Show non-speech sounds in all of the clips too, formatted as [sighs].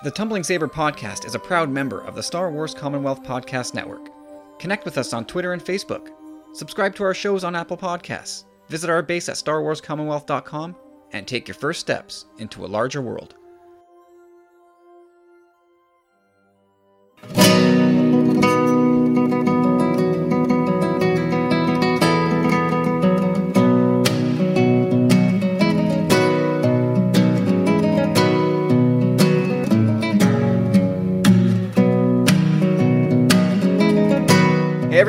The Tumbling Saber podcast is a proud member of the Star Wars Commonwealth Podcast Network. Connect with us on Twitter and Facebook. Subscribe to our shows on Apple Podcasts. Visit our base at starwarscommonwealth.com and take your first steps into a larger world.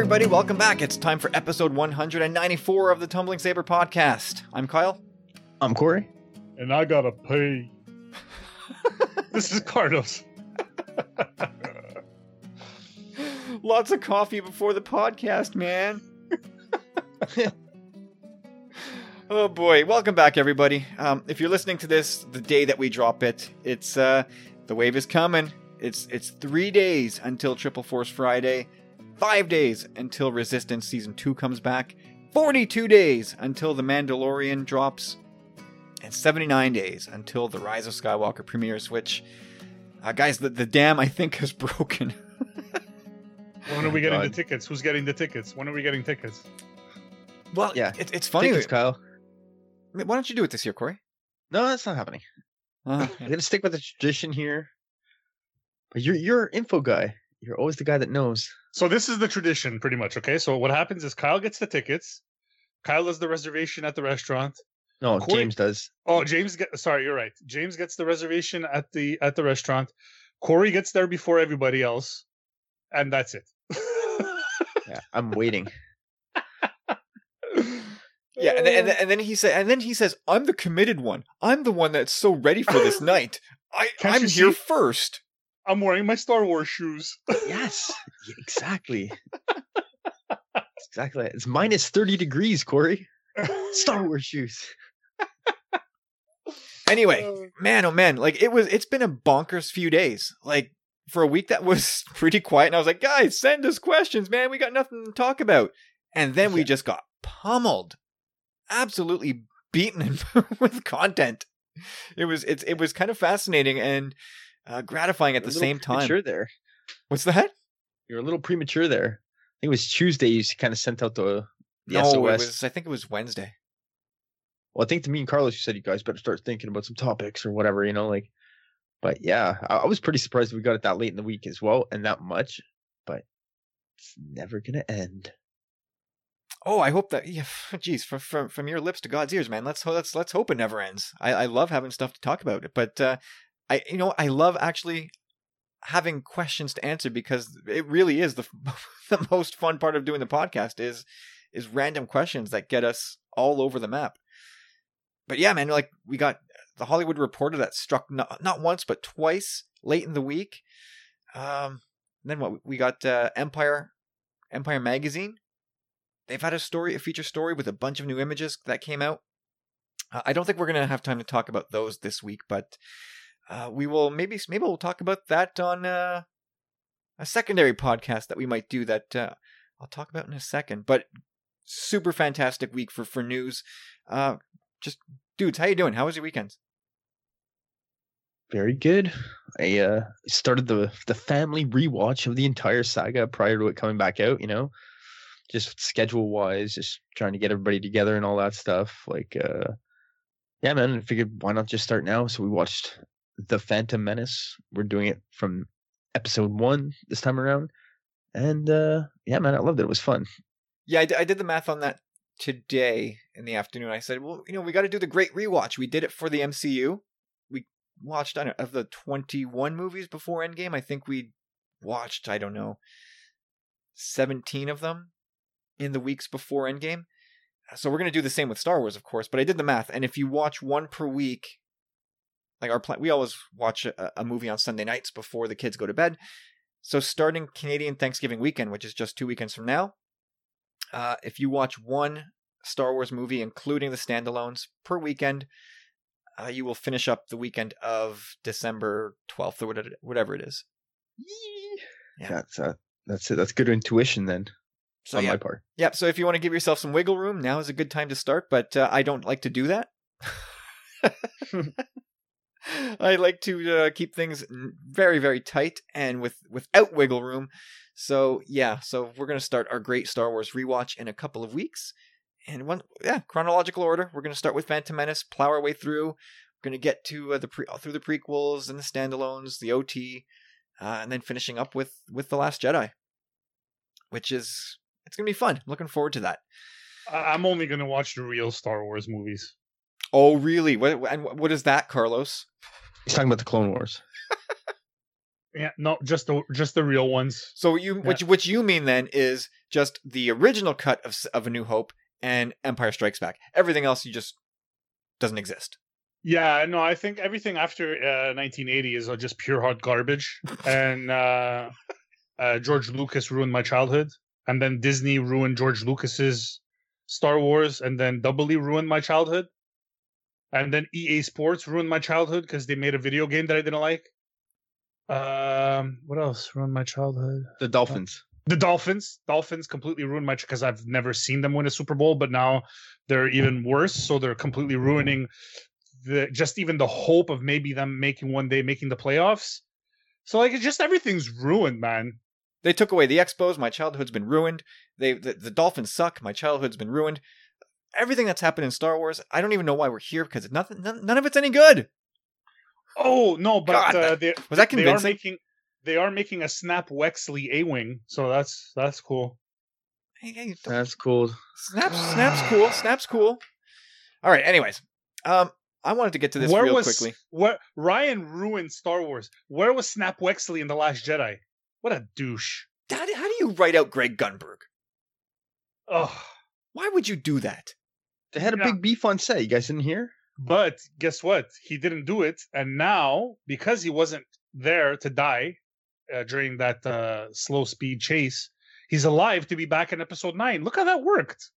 Everybody, welcome back. It's time for episode 194 of the Tumbling Saber podcast. I'm Kyle. I'm Corey. and I gotta pay. [laughs] this is Carlos. [laughs] Lots of coffee before the podcast, man. [laughs] oh boy, welcome back, everybody. Um, if you're listening to this the day that we drop it, it's uh, the wave is coming. It's it's three days until Triple Force Friday, five days until Resistance season two comes back, forty-two days until The Mandalorian drops, and seventy-nine days until The Rise of Skywalker premieres. Which, uh, guys, the the dam I think has [laughs] broken. When are we getting God. the tickets? Who's getting the tickets? When are we getting tickets? Well, Yeah. it's it's funny. Tickets, Kyle. Why don't you do it this year, Corey? No, that's not happening. Uh, [laughs] I'm gonna stick with the tradition here. But you're you're info guy. You're always the guy that knows. So this is the tradition, pretty much. Okay, so what happens is Kyle gets the tickets. Kyle does the reservation at the restaurant. No, Corey- James does. Oh, James get sorry, you're right. James gets the reservation at the at the restaurant. Corey gets there before everybody else, and that's it. [laughs] Yeah, I'm waiting. yeah, and then, and then and then he said, and then he says, "I'm the committed one. I'm the one that's so ready for this [laughs] night. I Can't I'm here see? first." I'm wearing my Star Wars shoes. [laughs] Yes, exactly. exactly. It's minus thirty degrees, Corey. Star [laughs] Wars shoes. Anyway, uh. man, oh man, like it was. It's been a bonkers few days. Like for a week that was [laughs] pretty quiet, and I was like, "Guys, send us questions, man. We got nothing to talk about." And then we just got pummeled, absolutely beaten with content. It was it's it was kind of fascinating and uh, gratifying at You're the same time. there. What's that? You're a little premature there. I think it was Tuesday. You kind of sent out the the no, SOS. it was. I think it was Wednesday. Well, I think to me and Carlos, you said you guys better start thinking about some topics or whatever, you know, like. But yeah, I, I was pretty surprised we got it that late in the week as well, and that much. But it's never gonna end. Oh, I hope that. Yeah, [laughs] geez, from from from your lips to God's ears, man. Let's let's let's hope it never ends. I I love having stuff to talk about it, but uh, I you know I love actually having questions to answer because it really is the [laughs] the most fun part of doing the podcast is is random questions that get us all over the map. But yeah, man, like we got the Hollywood Reporter that struck not not once but twice late in the week. Um, then what we got uh, Empire Empire magazine they've had a story, a feature story with a bunch of new images that came out. Uh, I don't think we're gonna have time to talk about those this week, but uh, we will maybe maybe we'll talk about that on uh, a secondary podcast that we might do that uh, I'll talk about in a second. But super fantastic week for for news. Uh, just dudes, how you doing? How was your weekend? Very good. I uh started the the family rewatch of the entire saga prior to it coming back out. You know, just schedule wise, just trying to get everybody together and all that stuff. Like, uh yeah, man. I figured why not just start now? So we watched the Phantom Menace. We're doing it from episode one this time around, and uh yeah, man, I loved it. It was fun. Yeah, I, d- I did the math on that today in the afternoon. I said, well, you know, we got to do the great rewatch. We did it for the MCU. We watched, I don't know, of the 21 movies before Endgame, I think we watched, I don't know, 17 of them in the weeks before Endgame. So we're going to do the same with Star Wars, of course, but I did the math. And if you watch one per week, like our plan, we always watch a, a movie on Sunday nights before the kids go to bed. So starting Canadian Thanksgiving weekend, which is just two weekends from now, uh, if you watch one Star Wars movie, including the standalones, per weekend, uh, you will finish up the weekend of December 12th or whatever- it is. Yeah. That's uh, that's it. That's good intuition then So on yeah, my part. yeah. So if you want to give yourself some wiggle room, now is a good time to start. But uh, I don't like to do that. [laughs] I like to uh, keep things very, very tight and with without wiggle room. So yeah, so we're gonna start our great Star Wars rewatch in a couple of weeks, and one yeah chronological order. We're gonna start with Phantom Menace, plow our way through. We're gonna get to uh, the pre through the prequels and the standalones, the OT, uh, and then finishing up with with the Last Jedi, which is it's gonna be fun. I'm looking forward to that. I'm only gonna watch the real Star Wars movies. Oh, really? What and what is that, Carlos? He's talking about the Clone Wars. [laughs] Yeah, no, just the just the real ones. So you, what you, what you mean then is just the original cut of of A New Hope and Empire Strikes Back. Everything else you just doesn't exist. Yeah, no, I think everything after uh, 1980 is uh, just pure hot garbage, [laughs] and uh, uh, George Lucas ruined my childhood, and then Disney ruined George Lucas's Star Wars, and then doubly ruined my childhood, and then EA Sports ruined my childhood because they made a video game that I didn't like. Um, what else ruined my childhood? The Dolphins. The Dolphins. Dolphins completely ruined my because I've never seen them win a Super Bowl, but now they're even worse. So they're completely ruining the just even the hope of maybe them making one day making the playoffs. So like it's just everything's ruined, man. They took away the Expos. My childhood's been ruined. They the, the Dolphins suck. My childhood's been ruined. Everything that's happened in Star Wars, I don't even know why we're here because nothing, none, none of it's any good. Oh no, but God, uh, that- they, Was that they are convincing? making they are making a Snap Wexley A wing, so that's that's cool. Hey, hey, That's cool. Snaps, Snap's cool. Snap's cool. All right. Anyways, um, I wanted to get to this Where real was quickly. Where Ryan ruined Star Wars? Where was Snap Wexley in the Last Jedi? What a douche! How do, how do you write out Greg Grunberg? Ugh. Why would you do that? They had a Yeah. big beef on set. You guys didn't hear? But guess what? He didn't do it, and now because he wasn't there to die uh, during that uh, slow speed chase, he's alive to be back in Episode Nine. Look how that worked.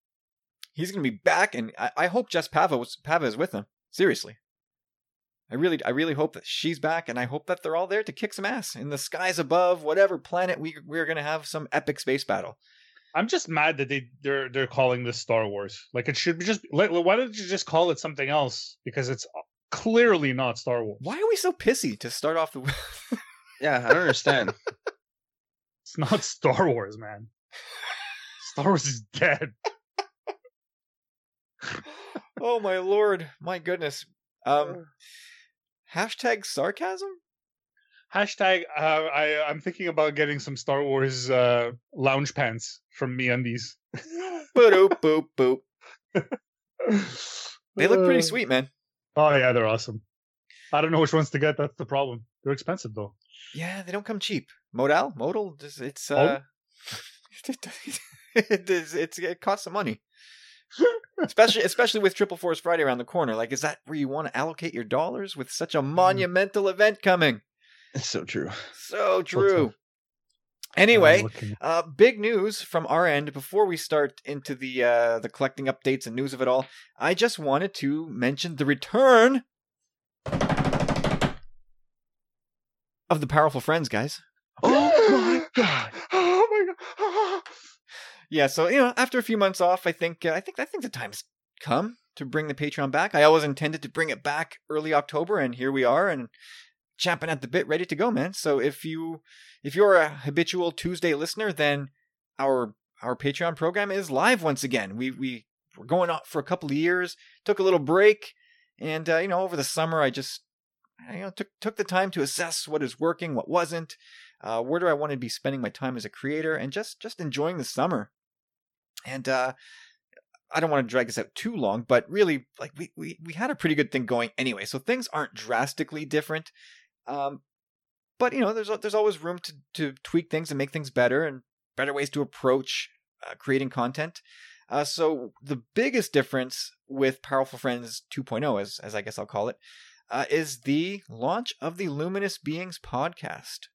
He's going to be back, and I, I hope Jess Pava was, Pava is with him. Seriously, I really, I really hope that she's back, and I hope that they're all there to kick some ass in the skies above, whatever planet we we're going to have some epic space battle. I'm just mad that they they're they're calling this Star Wars. Like it should be just. Like, why don't you just call it something else? Because it's clearly not Star Wars. Why are we so pissy to start off the? [laughs] Yeah, I don't understand. It's not Star Wars, man. Star Wars is dead. [laughs] oh my lord, my goodness. Um, hashtag sarcasm. Hashtag. Uh, I I'm thinking about getting some Star Wars uh, lounge pants from MeUndies. Boop boop boop. [laughs] They look pretty Uh, sweet, man. Oh yeah, they're awesome. I don't know which ones to get. That's the problem. They're expensive though. Yeah, they don't come cheap. Modal, modal, it's Oh. uh, [laughs] it is, it's it costs some money. especially especially with Triple Force Friday around the corner. Like, is that where you want to allocate your dollars with such a monumental event coming? It's [laughs] so true. So true. Anyway, uh, big news from our end before we start into the uh, the collecting updates and news of it all. I just wanted to mention the return of the powerful friends, guys. Oh my [gasps] god. oh my god. [laughs] Yeah, so you know, after a few months off, I think uh, I think I think the time's come to bring the Patreon back. I always intended to bring it back early October, and here we are, and champing at the bit, ready to go, man. So if you if you're a habitual Tuesday listener, then our our Patreon program is live once again. We we were going out for a couple of years, took a little break, and uh, you know, over the summer, I just you know took took the time to assess what is working, what wasn't. Uh, where do I want to be spending my time as a creator, and just just enjoying the summer. And uh, I don't want to drag this out too long, but really, like we, we we had a pretty good thing going anyway. So things aren't drastically different. Um, but you know, there's there's always room to to tweak things and make things better, and better ways to approach uh, creating content. Uh, so the biggest difference with Powerful Friends 2.0, as as I guess I'll call it, uh, is the launch of the Luminous Beings podcast.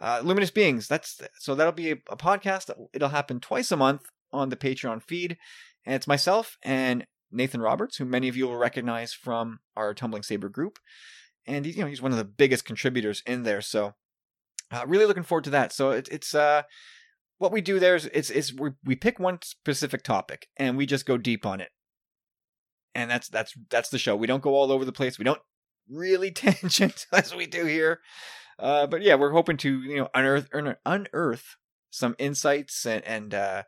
Uh, Luminous Beings. That's so that'll be a, a podcast. It'll happen twice a month on the Patreon feed, and it's myself and Nathan Roberts, who many of you will recognize from our Tumbling Saber group, and he, you know he's one of the biggest contributors in there. So, uh, really looking forward to that. So it, it's uh, what we do there is it's, it's we we pick one specific topic and we just go deep on it, and that's that's that's the show. We don't go all over the place. We don't really [laughs] tangent as we do here. Uh, but yeah, we're hoping to you know unearth unearth some insights and and uh,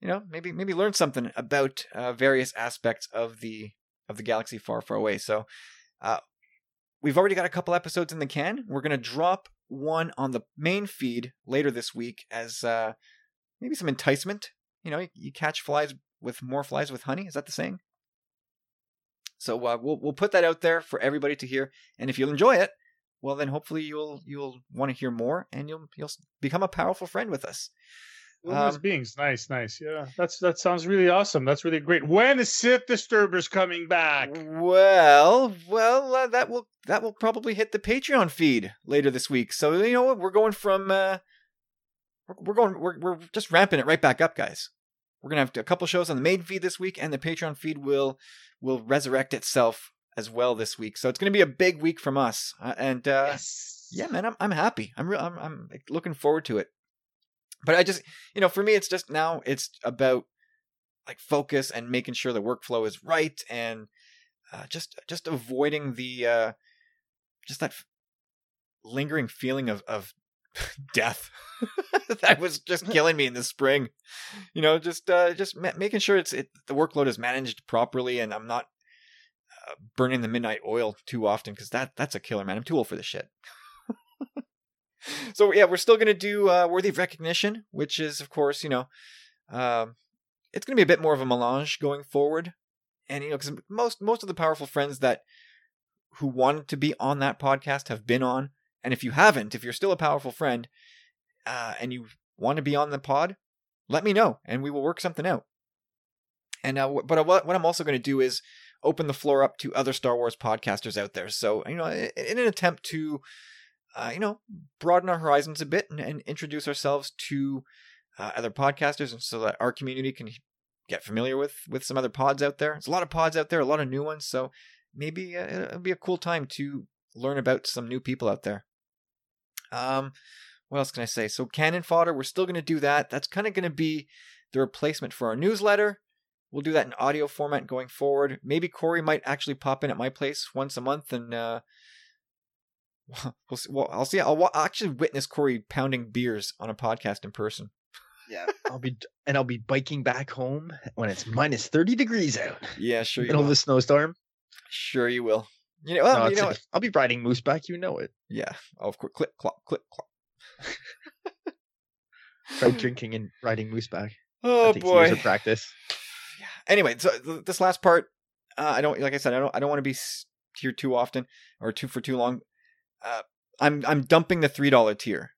you know maybe maybe learn something about uh, various aspects of the of the galaxy far far away. So uh, we've already got a couple episodes in the can. We're gonna drop one on the main feed later this week as uh, maybe some enticement. You know, you, you catch flies with more flies with honey. Is that the saying? So uh, we'll we'll put that out there for everybody to hear, and if you'll enjoy it, well then hopefully you'll you'll want to hear more, and you'll you'll become a powerful friend with us. Luminous um, beings, nice, nice. Yeah, that's that sounds really awesome. That's really great. When is Sith Disturbers coming back? Well, well, uh, that will that will probably hit the Patreon feed later this week. So you know what, we're going from uh, we're, going we're we're just ramping it right back up, guys. We're gonna have a couple shows on the main feed this week, and the Patreon feed will will resurrect itself as well this week. So it's gonna be a big week from us, uh, and uh, yes. yeah, man, I'm I'm happy. I'm real. I'm I'm looking forward to it. But I just, you know, for me, it's just now it's about like focus and making sure the workflow is right and uh, just just avoiding the uh, just that lingering feeling of of [laughs] death [laughs] that was just [laughs] killing me in the spring. You know, just uh, just ma- making sure it's it, the workload is managed properly, and I'm not uh, burning the midnight oil too often because that that's a killer, man. I'm too old for this shit. So yeah, we're still gonna do uh, worthy of recognition, which is of course you know, um, it's gonna be a bit more of a melange going forward, and you know because most most of the powerful friends that who wanted to be on that podcast have been on, and if you haven't, if you're still a powerful friend, uh, and you want to be on the pod, let me know, and we will work something out. And uh, but what I'm also going to do is open the floor up to other Star Wars podcasters out there. So you know, in an attempt to uh, you know, broaden our horizons a bit and, and introduce ourselves to uh, other podcasters, and so that our community can get familiar with with some other pods out there. There's a lot of pods out there, a lot of new ones, so maybe uh, it'll be a cool time to learn about some new people out there. Um, what else can I say? So cannon fodder, we're still going to do that. That's kind of going to be the replacement for our newsletter. We'll do that in audio format going forward. Maybe Corey might actually pop in at my place once a month and uh, [laughs] we'll see, well, I'll see. I'll, I'll actually witness Corey pounding beers on a podcast in person. Yeah, [laughs] I'll be and I'll be biking back home when it's minus thirty degrees out. Yeah, sure. You middle of the snowstorm. Sure, you will. You know, well, no, you know I'll be riding moose back. You know it. Yeah. Oh, of course. Click, clop, click, clop. [laughs] Try drinking and riding moose back. Oh boy. Years of practice. [sighs] Yeah. Anyway, so this last part, uh, I don't like I said, I don't I don't want to be here too often or too for too long uh, I'm I'm dumping the three dollar tier.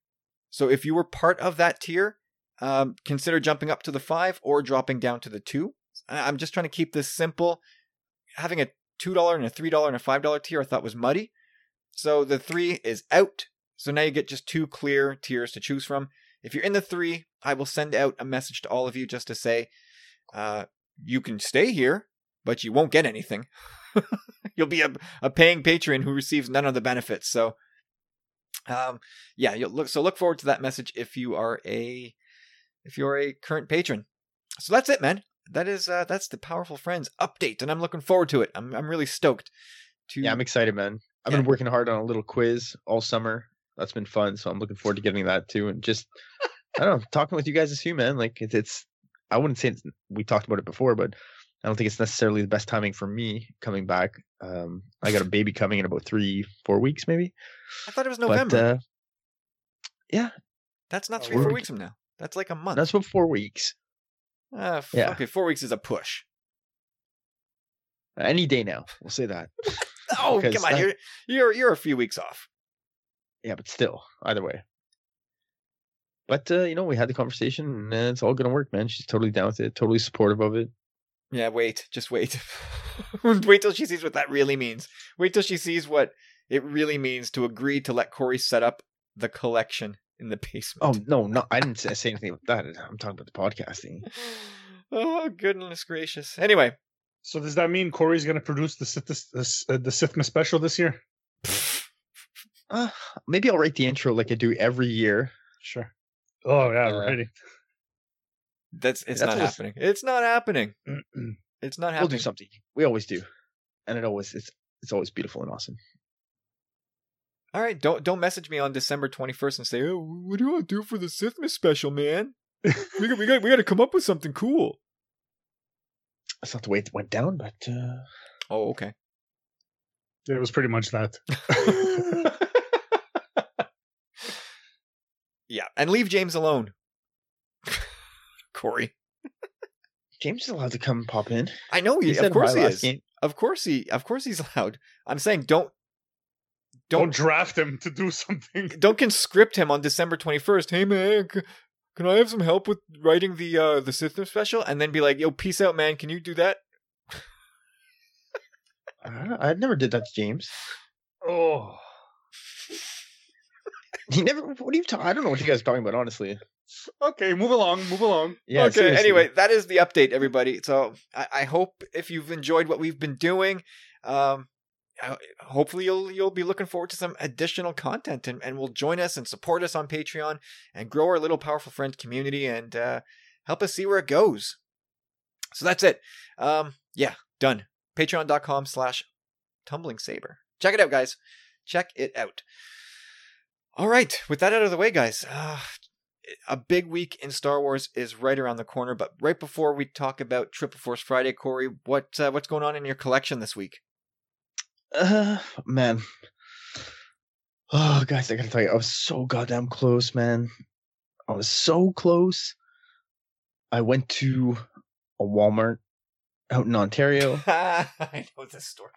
So if you were part of that tier, um, consider jumping up to the five or dropping down to the two. I'm just trying to keep this simple. Having a two dollar and a three dollar and a five dollar tier I thought was muddy. So the three is out. So now you get just two clear tiers to choose from. If you're in the three, I will send out a message to all of you just to say, uh, you can stay here, but you won't get anything. [laughs] You'll be a, a paying patron who receives none of the benefits. So, um, yeah, you'll look. So look forward to that message if you are a if you're a current patron. So that's it, man. That is uh, that's the powerful friends update, and I'm looking forward to it. I'm I'm really stoked. To yeah, I'm excited, man. I've yeah. been working hard on a little quiz all summer. That's been fun, so I'm looking forward to getting that too. And just [laughs] I don't know, talking with you guys is too, man. Like it's, it's I wouldn't say we talked about it before, but I don't think it's necessarily the best timing for me coming back. Um, I got a baby coming in about three, four weeks, maybe. I thought it was November. But, uh, yeah, that's not three, four weeks from now. That's like a month. That's about four weeks. Uh, f- yeah. Okay, four weeks is a push. Any day now, we'll say that. [laughs] oh, come on, that... you're you're you're a few weeks off. Yeah, but still, either way. But uh, you know, we had the conversation, and uh, it's all gonna work, man. She's totally down with it, totally supportive of it. Yeah, wait, just wait. [laughs] wait till she sees what that really means. Wait till she sees what it really means to agree to let Corey set up the collection in the basement. Oh no, no, I didn't say anything about that. I'm talking about the podcasting. [laughs] oh goodness gracious. Anyway, so does that mean Corey's going to produce the Sith the, uh, the Sithmas special this year? [laughs] Uh, maybe I'll write the intro like I do every year. Sure. Oh yeah, uh, ready. That's it's That's not happening. It's not happening. [clears throat] it's not happening. We'll do something. We always do, and it always it's it's always beautiful and awesome. All right, don't don't message me on December 21st and say, "Oh, what do you want to do for the Sithmas special, man? We got we got we got to come up with something cool." That's not the way it went down, but uh, Oh, okay. It was pretty much that. [laughs] Yeah, and leave James alone. Corey, James is allowed to come pop in. I know he, He said of course he is. game. Of course he, of course he's [laughs] allowed. I'm saying don't Don't don't draft him to do something. [laughs] don't conscript him on December 21st. Hey man, c- can I have some help with writing the uh the Sith special? And then be like, "Yo, peace out, man. Can you do that?" I, I never did that to James. Oh. He never. What are you talking? I don't know what you guys are talking about. Honestly. Okay, move along, move along. Yeah. okay. seriously. Anyway, that is the update, everybody. So I, I hope if you've enjoyed what we've been doing, um, hopefully you'll you'll be looking forward to some additional content and, and will join us and support us on Patreon and grow our little powerful friends community and uh, help us see where it goes. So that's it. Um, yeah, done. Patreon.com slash tumbling saber. Check it out, guys. Check it out. All right, with that out of the way, guys, uh, a big week in Star Wars is right around the corner. But right before we talk about Triple Force Friday, Corey, what uh, what's going on in your collection this week? Uh, man. Oh, guys, I gotta tell you, I was so goddamn close, man. I was so close. I went to a Walmart out in Ontario. [laughs] I know this story.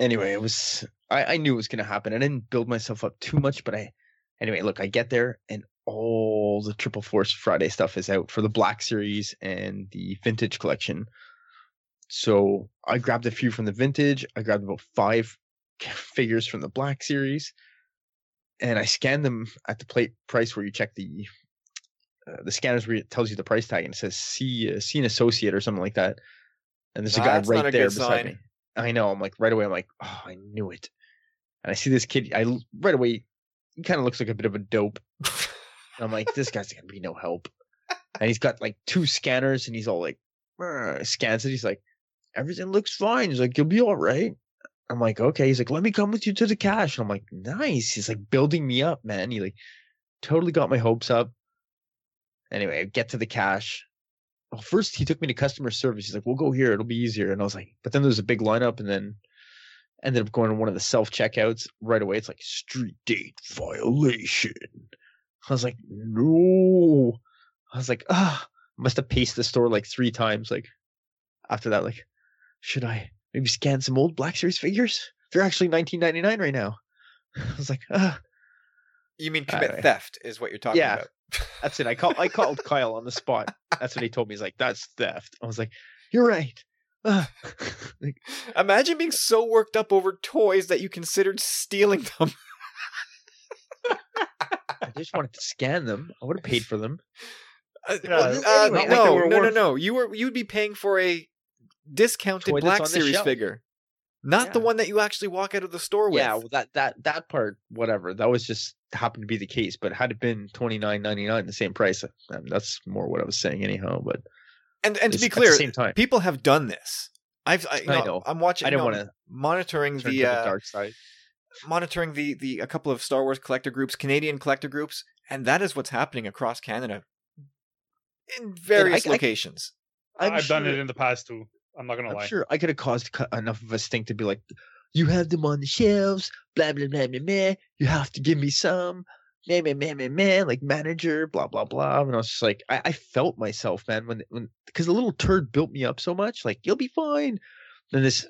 anyway, it was I, I knew it was gonna happen. I didn't build myself up too much, but I anyway, look, I get there and all the Triple Force Friday stuff is out for the Black Series and the Vintage Collection. So I grabbed a few from the Vintage. I grabbed about five [laughs] figures from the Black Series, and I scanned them at the plate price where you check the uh, the scanners where it tells you the price tag and it says see uh, see an associate or something like that. And there's a guy That's right a there beside sign. me. I know. I'm like right away. I'm like, oh, I knew it. And I see this kid. I right away. He kind of looks like a bit of a dope. I'm like, this guy's gonna be no help. And he's got like two scanners, and he's all like, scans it. He's like, everything looks fine. He's like, you'll be all right. I'm like, okay. He's like, let me come with you to the cash. And I'm like, nice. He's like building me up, man. He like totally got my hopes up. Anyway, I get to the cash. Well, first he took me to customer service. He's like, we'll go here. It'll be easier. And I was like, but then there's a big lineup, and then ended up going to one of the self checkouts right away. It's like street date violation. I was like, no. I was like, ah, must have paced the store like three times. Like after that, like, should I maybe scan some old Black Series figures? They're actually 19.99 right now. [laughs] I was like, ah, You mean commit theft is what you're talking Yeah. about. [laughs] that's it. I called I called Kyle on the spot. That's what he told me. He's like, that's theft. I was like, you're right. [laughs] Like, Imagine being so worked up over toys that you considered stealing them. I just wanted to scan them. I would have paid for them. Uh, Yeah, well, anyway, uh, like no, were no, no, no. You were you'd be paying for a discounted Toy Black Series figure, not the one that you actually walk out of the store with. Yeah, well, that that that part, whatever. That was just happened to be the case. But had it been twenty nine ninety nine, the same price, um, that's more what I was saying anyhow. But and and to be clear, same time, people have done this. I've I, you I know, know. I'm watching. I don't want to monitoring the the uh, dark side. Monitoring the the a couple of Star Wars collector groups, Canadian collector groups, and that is what's happening across Canada in various I- locations. I'm I've done it in the past too. I'm not gonna I'm lie. sure I could have caused enough of a stink to be like, you have them on the shelves, blah blah blah blah blah. You have to give me some, man man man man man, like manager, blah blah blah. And I was just like, I, I felt myself, man, when when because the little turd built me up so much, like you'll be fine. Then this,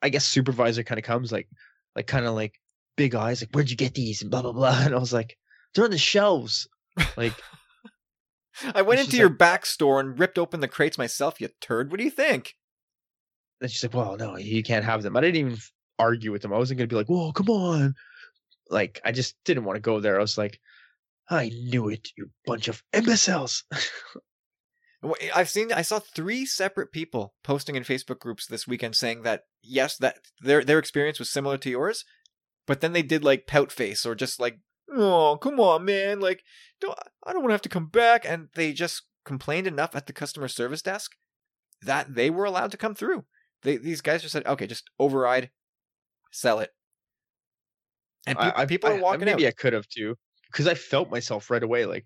I guess, supervisor kind of comes, like, like kind of like big eyes, like, where'd you get these, and blah blah blah. [laughs] And I was like, they're on the shelves, like. [laughs] I went into your back store and ripped open the crates myself. You turd. What do you think? And she's like, "Well, no, you can't have them." I didn't even argue with them. I wasn't gonna be like, "Whoa, come on!" Like, I just didn't want to go there. I was like, "I knew it, you bunch of imbeciles." [laughs] I've seen I saw three separate people posting in Facebook groups this weekend saying that yes, that their their experience was similar to yours, but then they did like pout face or just like, oh, come on, man, like, don't, I don't want to have to come back, and they just complained enough at the customer service desk that they were allowed to come through. They these guys just said, okay, just override, sell it. and pe- I- people I- are walking maybe out. I could have too, because I felt myself right away. Like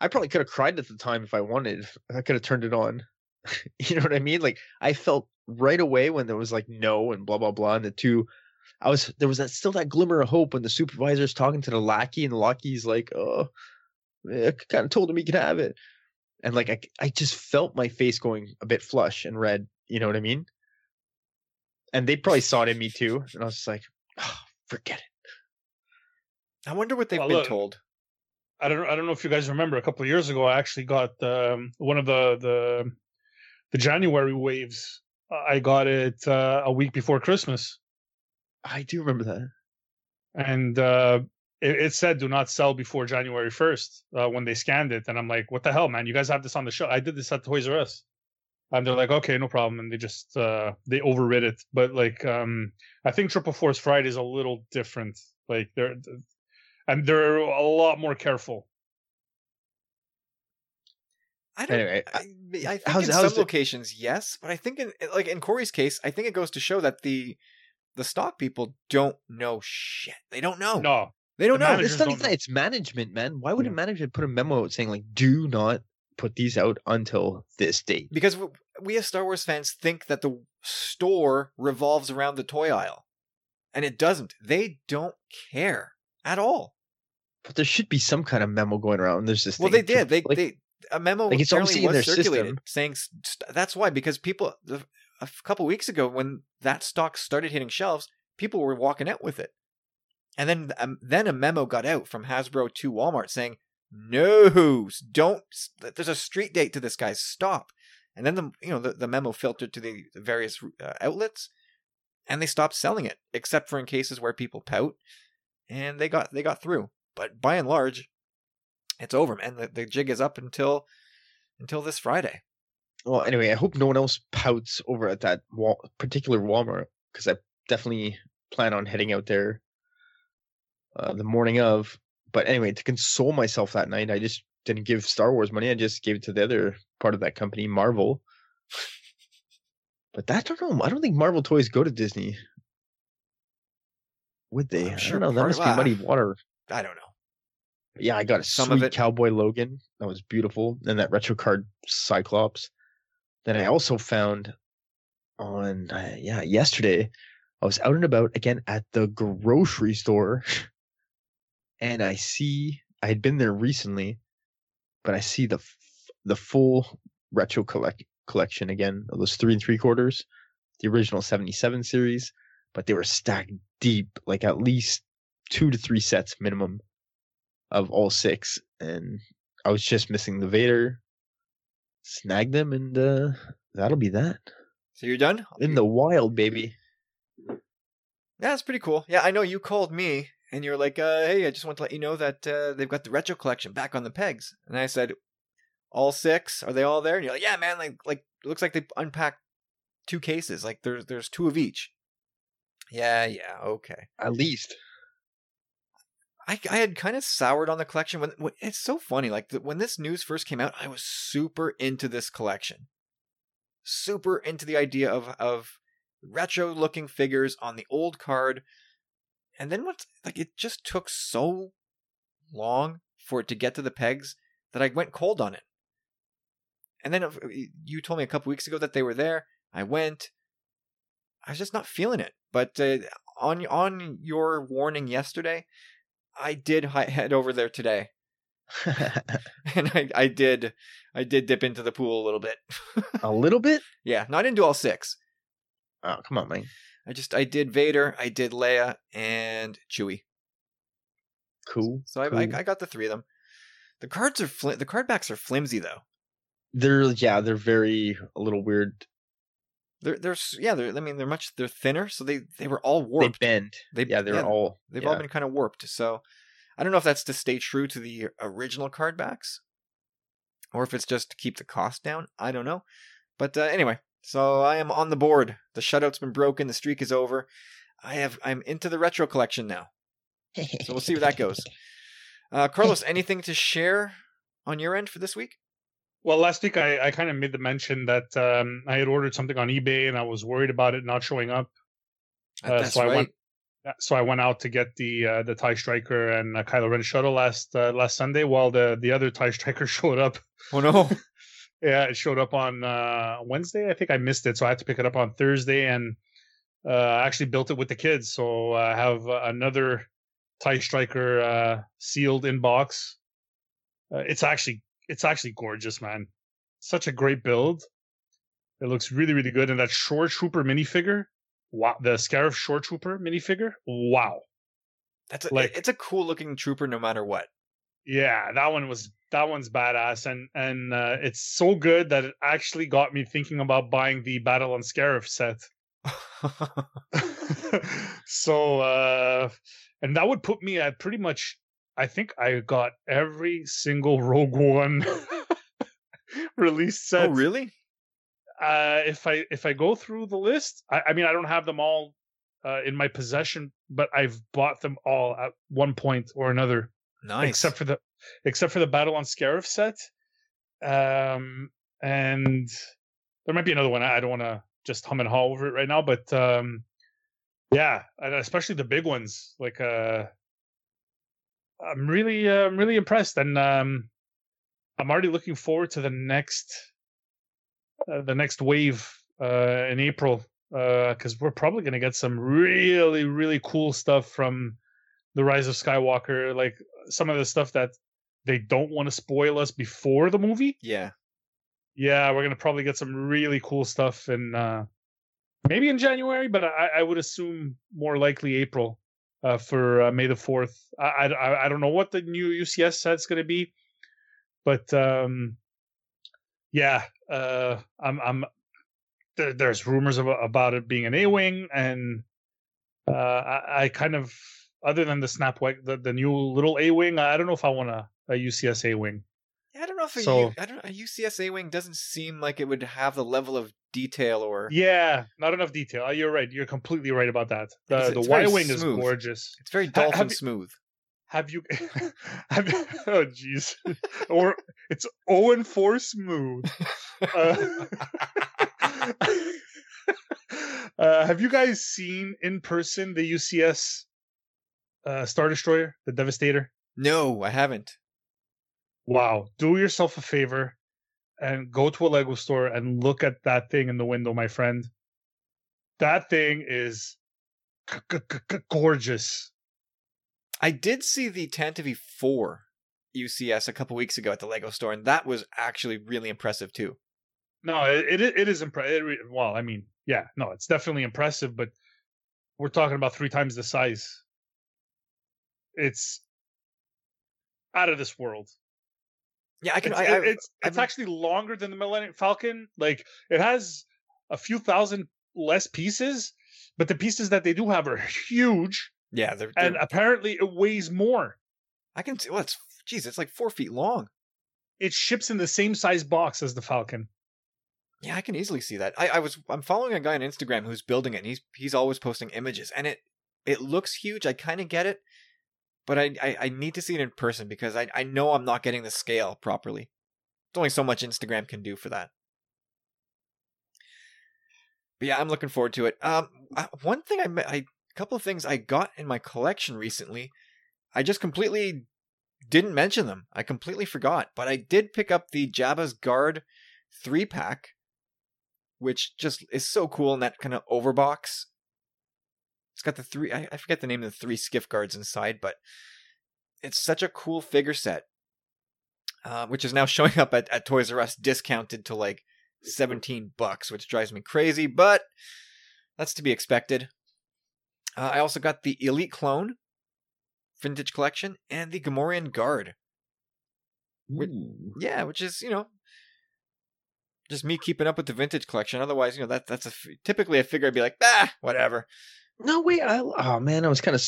I probably could have cried at the time if I wanted. I could have turned it on. [laughs] you know what I mean? Like I felt right away when there was like no and blah blah blah, and the two. I was there was that still that glimmer of hope when the supervisor's talking to the lackey, and the lackey's like, "Oh, I kind of told him he could have it," and like I I just felt my face going a bit flush and red. You know what I mean? And they probably saw it in me too, and I was just like, oh, "Forget it." I wonder what they've Well, been look, told. I don't I don't know if you guys remember a couple of years ago I actually got um, one of the the the January waves. I got it uh, a week before Christmas, I do remember that. and uh, it, it said "Do not sell before January first uh, when they scanned it. And I'm like, "What the hell, man? You guys have this on the show." I did this at Toys R Us, and they're like, "Okay, no problem," and they just uh, they overrid it. But like, um, I think Triple Force Friday is a little different. Like they're and they're a lot more careful. I don't. Anyway, I, I think how's- in how's some the- locations, yes, but I think in like in Corey's case, I think it goes to show that the the stock people don't know shit. They don't know. No, they don't the know. It's not don't even know. It's management, man. Why would Yeah. a management put a memo out saying like, "Do not put these out until this date"? because w- we as Star Wars fans think that the store revolves around the toy aisle, and it doesn't. They don't care at all. But there should be some kind of memo going around. There's this. Well, thing, they did. They like, they a memo like, it's apparently obviously in their circulated system. saying st- that's why because people the, a couple weeks ago when that stock started hitting shelves, people were walking out with it, and then um, then a memo got out from Hasbro to Walmart saying no, don't. There's a street date to this, guys. Stop. And then the you know the, the memo filtered to the, the various uh, outlets, and they stopped selling it except for in cases where people pout, and they got they got through. But by and large, it's over, man. The, the jig is up until until this Friday. Well, anyway, I hope no one else pouts over at that particular Walmart because I definitely plan on heading out there uh, the morning of. But anyway, to console myself that night, I just didn't give Star Wars money. I just gave it to the other part of that company, Marvel. But that, I don't know. I don't think Marvel toys go to Disney. Would they? I'm I sure don't know. That must be muddy water. I don't know. Yeah, I got a Some of sweet it- Cowboy Logan. That was beautiful. And that retro card Cyclops. Then I also found on uh, yeah yesterday I was out and about again at the grocery store, [laughs] and I see I had been there recently, but I see the the full retro collect collection again those three and three quarters, the original seventy seven series, but they were stacked deep, like at least two to three sets minimum of all six, and I was just missing the Vader. Snag them, and uh, that'll be that So you're done? in the wild, baby. Yeah, that's pretty cool. Yeah, I know you called me and you're like, uh, "Hey, I just want to let you know that uh, they've got the retro collection back on the pegs." And I said, "All six? Are they all there?" And you're like, "Yeah, man. Like, like it looks like they unpacked two cases. Like there's there's two of each." Yeah, yeah, okay. At least. I, I had kind of soured on the collection when, when it's so funny. Like the, when this news first came out, I was super into this collection, super into the idea of of retro looking figures on the old card. And then what? Like it just took so long for it to get to the pegs that I went cold on it. And then you told me a couple weeks ago that they were there. I went. I was just not feeling it. But uh, on on your warning yesterday, I did [laughs] head over there today, [laughs] [laughs] and I, I did I did dip into the pool a little bit. a little bit? yeah, not into all six. Oh, come on, man. I just I did Vader, I did Leia, and Chewie. Cool. So I, cool. I I got the three of them. The cards are flim- the card backs are flimsy though. They're yeah, they're very a little weird. They're they're yeah they're I mean they're much they're thinner so they they were all They warped. bend. They- yeah, they're yeah, all. They've yeah. all been kind of warped. So I don't know if that's to stay true to the original card backs or if it's just to keep the cost down. I don't know. But uh, anyway, so I am on the board. The shutout's been broken. The streak is over. I have I'm into the retro collection now. So we'll see where that goes. [laughs] Uh, Carlos, anything to share on your end for this week? Well, last week I, I kind of made the mention that um, I had ordered something on eBay and I was worried about it not showing up. Uh, Uh, that's so I right. went- So I went out to get the uh, the Tie Striker and uh, Kylo Ren shuttle last uh, last Sunday, while the the other Tie Striker [laughs] showed up. Oh no. [laughs] Yeah, it showed up on uh, Wednesday. I think I missed it, so I had to pick it up on Thursday, and uh, I actually built it with the kids. So I have uh, another Tie Striker uh, sealed in box. Uh, it's actually it's actually gorgeous, man. Such a great build. It looks really really good, and that Shore Trooper minifigure. Wow, the Scarif Shore Trooper minifigure. Wow. That's a, Like- it's a cool looking trooper no matter what. Yeah, that one was that one's badass, and and uh, it's so good that it actually got me thinking about buying the Battle on Scarif set. [laughs] [laughs] so, uh, and that would put me at pretty much. I think I got every single [laughs] Rogue One [laughs] release set. oh really? Uh, if I if I go through the list, I, I mean I don't have them all uh, in my possession, but I've bought them all at one point or another Nice. except for the except for the battle on Scarif set. Um, and there might be another one. I I don't want to just hum and haw over it right now, but um, yeah, and especially the big ones. Like, uh, I'm really, uh, I'm really impressed, and um, I'm already looking forward to the next, uh, the next wave uh, in April, because we're probably going to get some really, really cool stuff from the Rise of Skywalker, like some of the stuff that they don't want to spoil us before the movie. yeah. Yeah, we're gonna probably get some really cool stuff in uh maybe in January, but I, I would assume more likely April uh, for uh, May the Fourth. I, I I don't know what the new UCS set's gonna be, but um yeah, uh I'm I'm there, there's rumors about, about it being an A wing, and uh I, I kind of other than the snap the, the new little A wing, I don't know if I want a, a UCS A wing. Yeah, I don't know if a, So- U, I don't, a UCS A wing doesn't seem like it would have the level of detail or Yeah, not enough detail. Uh, You're right. You're completely right about that. The It's- the it's Y very wing is gorgeous. it's very have dolphin you- smooth. Have you? [laughs] [laughs] have you, [laughs] oh jeez, or it's Owen four smooth. Uh, uh, have you guys seen in person the UCS uh, Star Destroyer, the Devastator? no, I haven't. Wow. Do yourself a favor and go to a Lego store and look at that thing in the window, my friend. That thing is g- g- g- gorgeous. I did see the Tantive 4 UCS a couple weeks ago at the Lego store, and that was actually really impressive too. No, it it, it is impressive. Well, I mean, yeah, no, it's definitely impressive, but we're talking about three times the size. It's out of this world. Yeah, I can. It's, I, I, it's, it's actually longer than the Millennium Falcon. Like it has a few thousand less pieces, but the pieces that they do have are huge, yeah, they're, and they're- apparently it weighs more. I can. see- Well, it's geez, it's like four feet long. It ships in the same size box as the Falcon. Yeah, I can easily see that. I, I was I'm following a guy on Instagram who's building it, and he's he's always posting images, and it it looks huge. I kind of get it, but I, I I need to see it in person because I I know I'm not getting the scale properly. There's only so much Instagram can do for that. But yeah, I'm looking forward to it. Um, uh, one thing I I a couple of things I got in my collection recently, I just completely didn't mention them. I completely forgot, but I did pick up the Jabba's Guard three pack, which just is so cool in that kind of overbox. It's got the three, I, I forget the name of the three skiff guards inside, but it's such a cool figure set, uh, which is now [laughs] showing up at, at Toys R Us discounted to like 17 bucks, which drives me crazy, but that's to be expected. Uh, I also got the Elite Clone Vintage Collection and the Gamorrean Guard. Ooh. Yeah, which is you know just me keeping up with the vintage collection. Otherwise, you know that that's a typically a figure I'd be like, ah, whatever. No, wait. I, oh man, I was kind of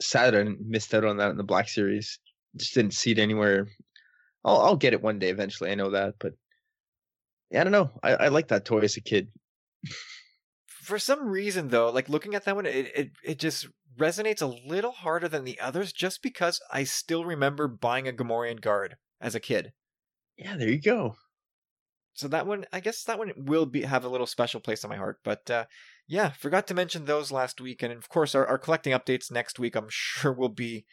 sad I missed out on that in the Black Series. Just didn't see it anywhere. I'll I'll get it one day eventually. I know that, but yeah, I don't know. I, I like that toy as a kid. For some reason, though, like looking at that one, it, it it just resonates a little harder than the others, just because I still remember buying a Gamorrean guard as a kid. Yeah, there you go. So that one, I guess that one will be have a little special place in my heart. But uh, yeah, forgot to mention those last week, and of course our, our collecting updates next week. I'm [laughs] sure will be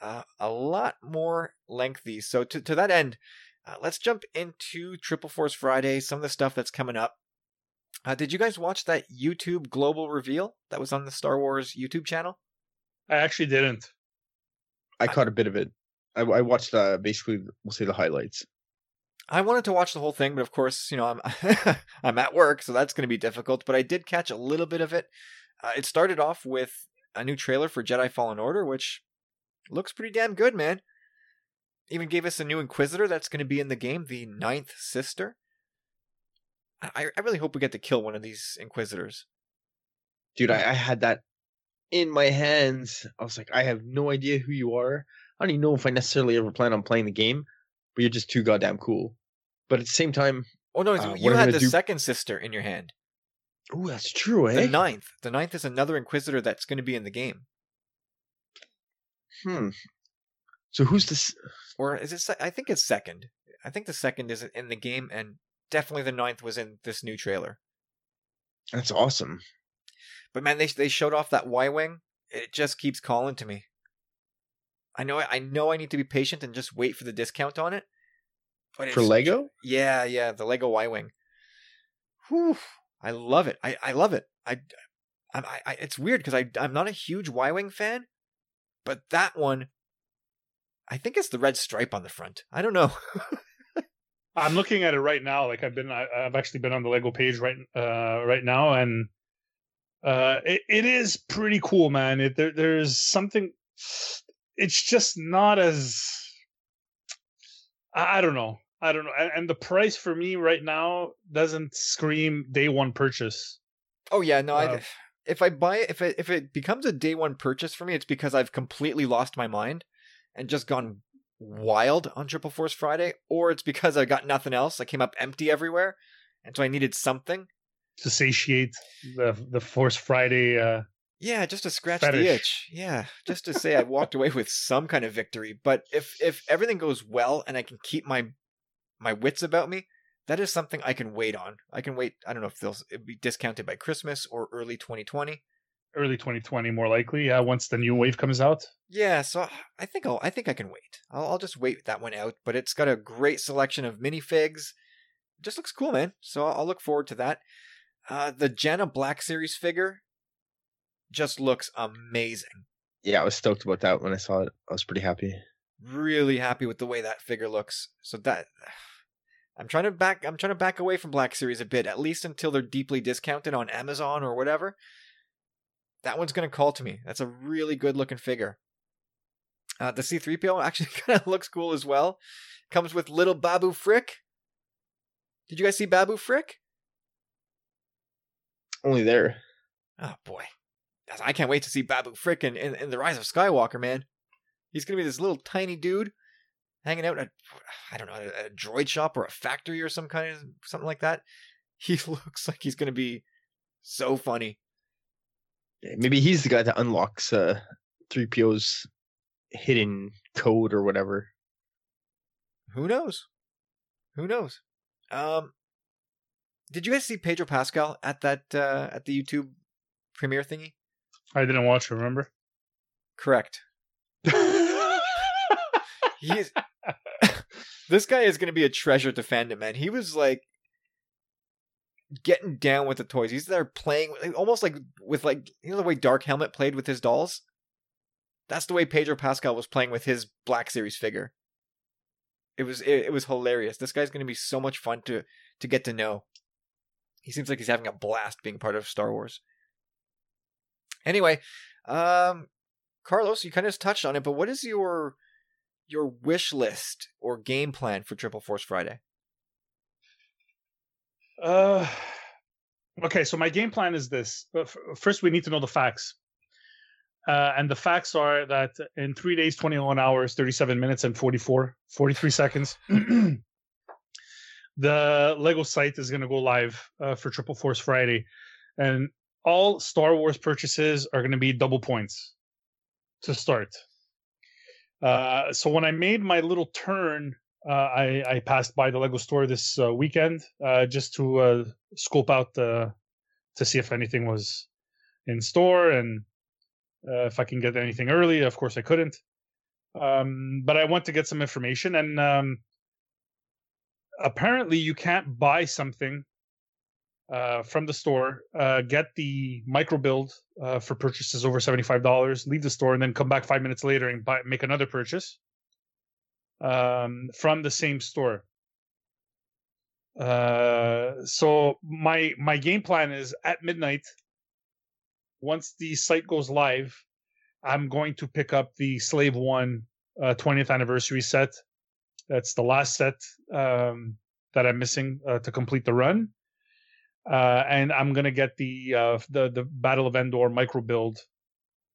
uh, a lot more lengthy. So to to that end, uh, let's jump into Triple Force Friday. Some of the stuff that's coming up. Uh, did you guys watch that YouTube global reveal that was on the Star Wars YouTube channel? I actually didn't. I caught a bit of it. I, I watched uh, basically, we'll say the highlights. I wanted to watch the whole thing, but of course, you know, I'm [laughs] I'm at work, so that's going to be difficult. But I did catch a little bit of it. Uh, it started off with a new trailer for Jedi Fallen Order, which looks pretty damn good, man. Even gave us a new Inquisitor that's going to be in the game, the Ninth Sister. I, I really hope we get to kill one of these Inquisitors. Dude, I, I had that in my hands. I was like, I have no idea who you are. I don't even know if I necessarily ever plan on playing the game, but you're just too goddamn cool. But at the same time, Oh no, Uh, you had the do- second sister in your hand. oh, that's true, eh? The ninth. The ninth is another Inquisitor that's going to be in the game. Hmm. So who's this? or is it? se- I think it's second. I think the second is in the game, and definitely the ninth was in this new trailer. That's awesome. But man, they they showed off that Y wing. It just keeps calling to me. I know I know I need to be patient and just wait for the discount on it. But For Lego? yeah, yeah, the Lego Y wing. Whew, I love it. I, I love it. I, I, I it's weird because I I'm not a huge Y wing fan, but that one, I think it's the red stripe on the front. I don't know. [laughs] I'm looking at it right now. Like I've been, I, I've actually been on the Lego page right, uh, right now, and uh, it, it is pretty cool, man. It there, there's something. It's just not as. I, I don't know. I don't know. And, and the price for me right now doesn't scream day one purchase. Oh yeah, no. I, if I buy it, if it if it becomes a day one purchase for me, it's because I've completely lost my mind and just gone wild on Triple Force Friday, or it's because I got nothing else. I came up empty everywhere, and so I needed something. to satiate the the Force Friday. Uh, Yeah, just to scratch the itch. Yeah, [laughs] just to say I walked away with some kind of victory. But if if everything goes well and I can keep my my wits about me, that is something I can wait on. I can wait. I don't know if they'll it'll be discounted by Christmas or early 2020. early 2020, more likely. Yeah, once the new wave comes out. Yeah, so I think I'll I think I can wait. I'll, I'll just wait that one out. But it's got a great selection of minifigs. It just looks cool, man. So I'll look forward to that. Uh, the Jannah Black Series figure just looks amazing. Yeah, I was stoked about that when I saw it. I was pretty happy. Really happy with the way that figure looks. So that [sighs] I'm trying to back I'm trying to back away from Black Series a bit, at least until they're deeply discounted on Amazon or whatever. That one's gonna call to me. That's a really good looking figure. Uh, the C3PO [laughs] actually kind of looks cool as well. Comes with little Babu Frick. Did you guys see Babu Frick? Only there. Oh boy, I can't wait to see Babu Frick in, in, in the Rise of Skywalker, man. He's gonna be this little tiny dude hanging out at I don't know a, a droid shop or a factory or some kind of something like that. [laughs] He looks like he's gonna be so funny. Yeah, Maybe he's the guy that unlocks uh, 3PO's hidden code or whatever. Who knows? Who knows? Um, did you guys see Pedro Pascal at that uh, at the YouTube premiere thingy? I didn't watch. Remember? Correct. He's [laughs] this guy is going to be a treasure to fandom, man. He was like getting down with the toys. He's there playing almost like with like you know the way Dark Helmet played with his dolls. That's the way Pedro Pascal was playing with his Black Series figure. It was it, it was hilarious. This guy's going to be so much fun to to get to know. He seems like he's having a blast being part of Star Wars. Anyway, um Carlos, you kind of touched on it, but what is your your wish list or game plan for Triple Force Friday? Uh, okay, so my game plan is this. First, we need to know the facts. Uh, and the facts are that in three days, 21 hours, 37 minutes, and 44, 43 seconds, [clears throat] the Lego site is going to go live uh, for Triple Force Friday. And all Star Wars purchases are going to be double points to start. Uh, so when I made my little turn uh, I I passed by the Lego store this uh, weekend uh, just to uh, scope out the to see if anything was in store and uh, if I can get anything early. Of course, I couldn't. Um, but I went to get some information, and um, apparently, you can't buy something uh, from the store, uh, get the micro build uh, for purchases over seventy five dollars, leave the store, and then come back five minutes later and buy, make another purchase um, from the same store. Uh, so my my game plan is at midnight. Once the site goes live, I'm going to pick up the Slave One uh, 20th anniversary set. That's the last set um, that I'm missing uh, to complete the run, uh, and I'm gonna get the uh, the the Battle of Endor micro build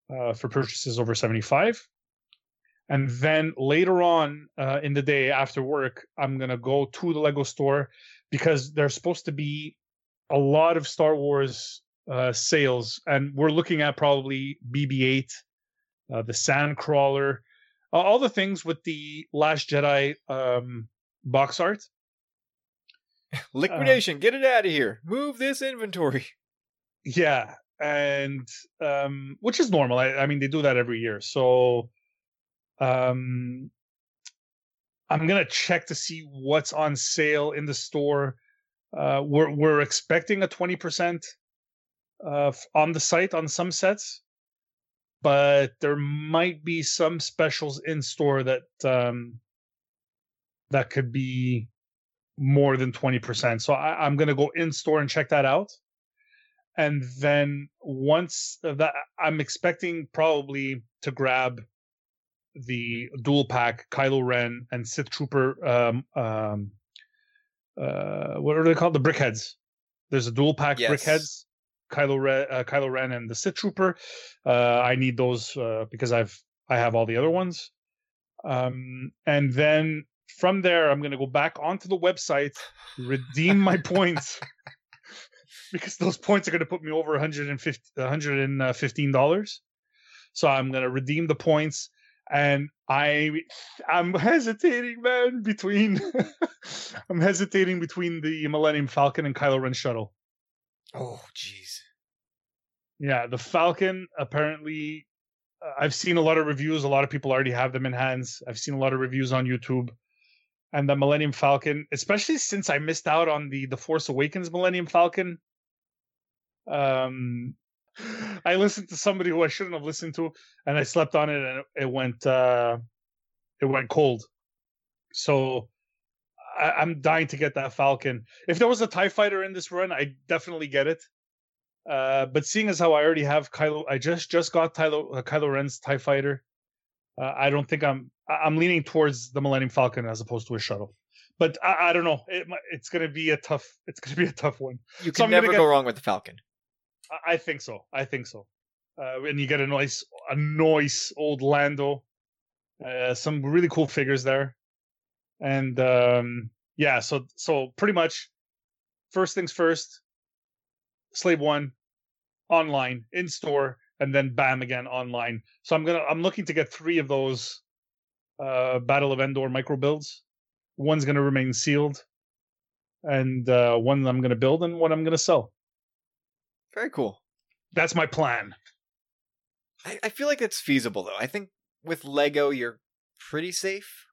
uh, for purchases over 75. And then later on uh, in the day after work, I'm gonna go to the Lego store because there's supposed to be a lot of Star Wars uh, sales, and we're looking at probably BB-8, uh, the Sandcrawler, all the things with the Last Jedi um, box art. [laughs] Liquidation, get it out of here. Move this inventory. [laughs] Yeah, and um, which is normal. I, I mean, they do that every year. So, um, I'm gonna check to see what's on sale in the store. Uh, we're we're expecting a twenty percent uh, on the site on some sets, but there might be some specials in store that um, that could be more than twenty percent. So I, I'm gonna go in store and check that out. And then once that i'm expecting probably to grab the dual pack kylo ren and sith trooper um um uh what are they called? The BrickHeadz. There's a dual pack Yes. BrickHeadz kylo ren uh, kylo ren and the sith trooper. Uh i need those uh because i've i have all the other ones. Um and then from there i'm going to go back onto the website redeem my [laughs] points. Because those points are going to put me over 150 115 dollars. So i'm going to redeem the points and i i'm hesitating man between [laughs] i'm hesitating between the millennium falcon and kylo ren shuttle. Oh, jeez. yeah the falcon apparently uh, i've seen a lot of reviews. A lot of people already have them in hands. I've seen a lot of reviews on youtube and the millennium falcon especially since i missed out on the the force awakens millennium falcon. Um i listened to somebody who i shouldn't have listened to and i slept on it and it went uh it went cold. So I, i'm dying to get that falcon. If there was a tie fighter in this run i definitely get it. Uh but seeing as how i already have kylo i just just got kylo uh, kylo ren's tie fighter uh, i don't think i'm i'm leaning towards the millennium falcon as opposed to a shuttle but i, I don't know it, it's gonna be a tough it's gonna be a tough one You So can gonna never get- go wrong with the Falcon. I- I think so. I think so. Uh, and you get a nice, a nice old Lando, uh, some really cool figures there, and um, yeah. So so pretty much, first things first. Slave One, online in store, and then bam again online. So I'm gonna I'm looking to get three of those, uh, Battle of Endor micro builds. One's gonna remain sealed, and uh, one I'm gonna build, and one I'm gonna sell. Very cool. That's my plan. I, I feel like it's feasible though. I think with Lego you're pretty safe.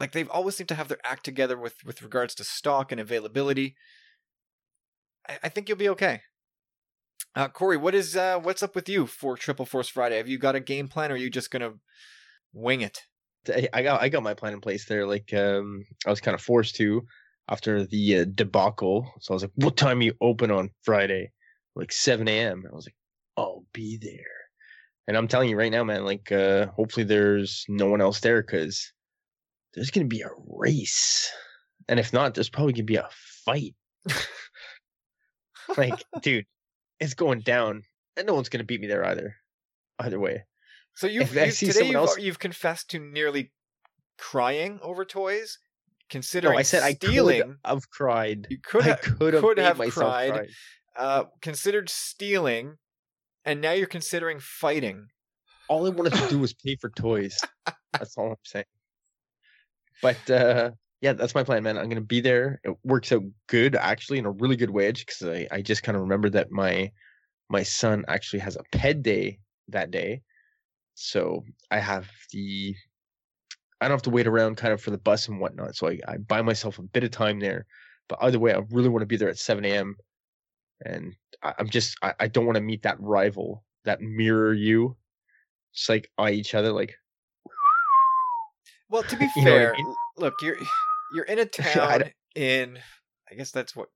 Like they've always seemed to have their act together with with regards to stock and availability. I, I think you'll be okay. Uh, Corey, what is uh, what's up with you for Triple Force Friday? Have you got a game plan, or are you just gonna wing it? I- got I got my plan in place there. Like um, I was kind of forced to after the uh, debacle. So I was like, "What time you open on Friday?" Like 7 a.m. I was like, "I'll be there." And I'm telling you right now, man. Like, uh, hopefully there's no one else there because there's gonna be a race, and if not, there's probably gonna be a fight. [laughs] like, dude, it's going down, and no one's gonna beat me there either. Either way. So you've, you today you've, else- you've confessed to nearly crying over toys, considering No, I said I stealing. could have cried. you could I have could have, could have cried. cry. uh, considered stealing, and now you're considering fighting. All I wanted to do was pay for toys. [laughs] That's all I'm saying. but uh yeah, that's my plan, man. I'm gonna be there. It works out good, actually, in a really good way, because I, I just kind of remembered that my my son actually has a ped day that day, so I have the I don't have to wait around kind of for the bus and whatnot. So I, I buy myself a bit of time there. But either way, I really want to be there at 7 a.m. And I, I'm just I, I don't want to meet that rival, that mirror you. Just like eye each other like Well, to be [laughs] You know I fair, mean? Look, you're you're in a [laughs] town don't- in, I guess that's what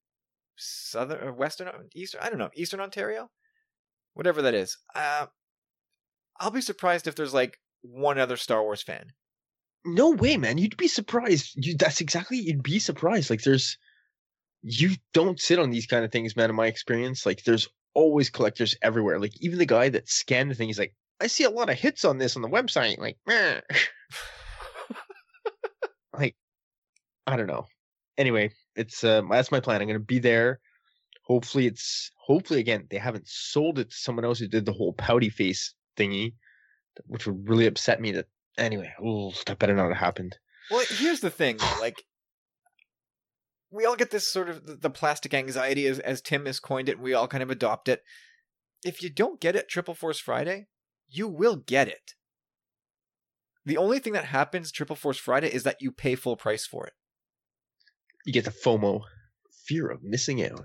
southern or western, eastern, I don't know, eastern Ontario, whatever that is. Uh, I'll be surprised if there's like one other Star Wars fan. No way, man. You'd be surprised. You that's exactly you'd be surprised. Like there's you don't sit on these kind of things, man, in my experience. Like there's always collectors everywhere. Like even the guy that scanned the thing, he's like, I see a lot of hits on this on the website. Like, meh. [laughs] like I don't know. Anyway, it's um that's my plan. I'm gonna be there. Hopefully it's hopefully again they haven't sold it to someone else who did the whole pouty face thingy, which would really upset me that anyway, ooh, that better not have happened. Well, here's the thing, [sighs] like we all get this sort of the, the plastic anxiety as as Tim has coined it. and We all kind of adopt it. If you don't get it Triple Force Friday, you will get it. The only thing that happens Triple Force Friday is that you pay full price for it. You get the FOMO, fear of missing out.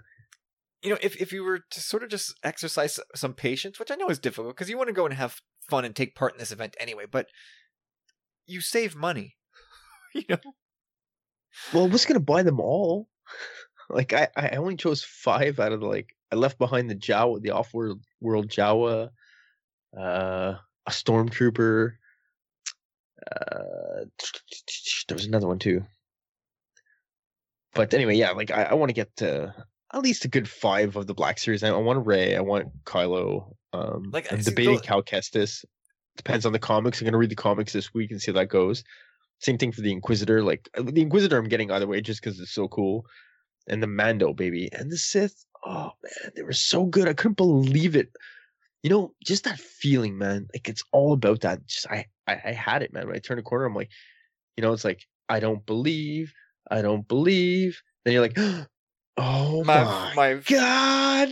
You know, if if you were to sort of just exercise some patience, which I know is difficult because you want to go and have fun and take part in this event anyway, but you save money. [laughs] you know, Well, I was gonna buy them all. [laughs] Like I, I only chose five out of the like I left behind the Jawa, the off-world world Jawa, uh, a stormtrooper. Uh, [tsk] there was another one too. But anyway, yeah, like I, I want to get to at least a good five of the Black Series. I, I want Rey, I want Kylo. Um, Like, I'm debating Cal Kestis. Depends on the comics. I'm gonna read the comics this week and see how that goes. Same thing for the Inquisitor. Like uh, the Inquisitor, I'm getting either way just because it's so cool. And the Mando baby and the Sith. Oh man, they were so good. I couldn't believe it. You know, just that feeling, man. Like it's all about that. Just I, I, I had it, man. When I turned a corner, I'm like, you know, it's like I don't believe, I don't believe. Then you're like, [gasps] oh my, my my god.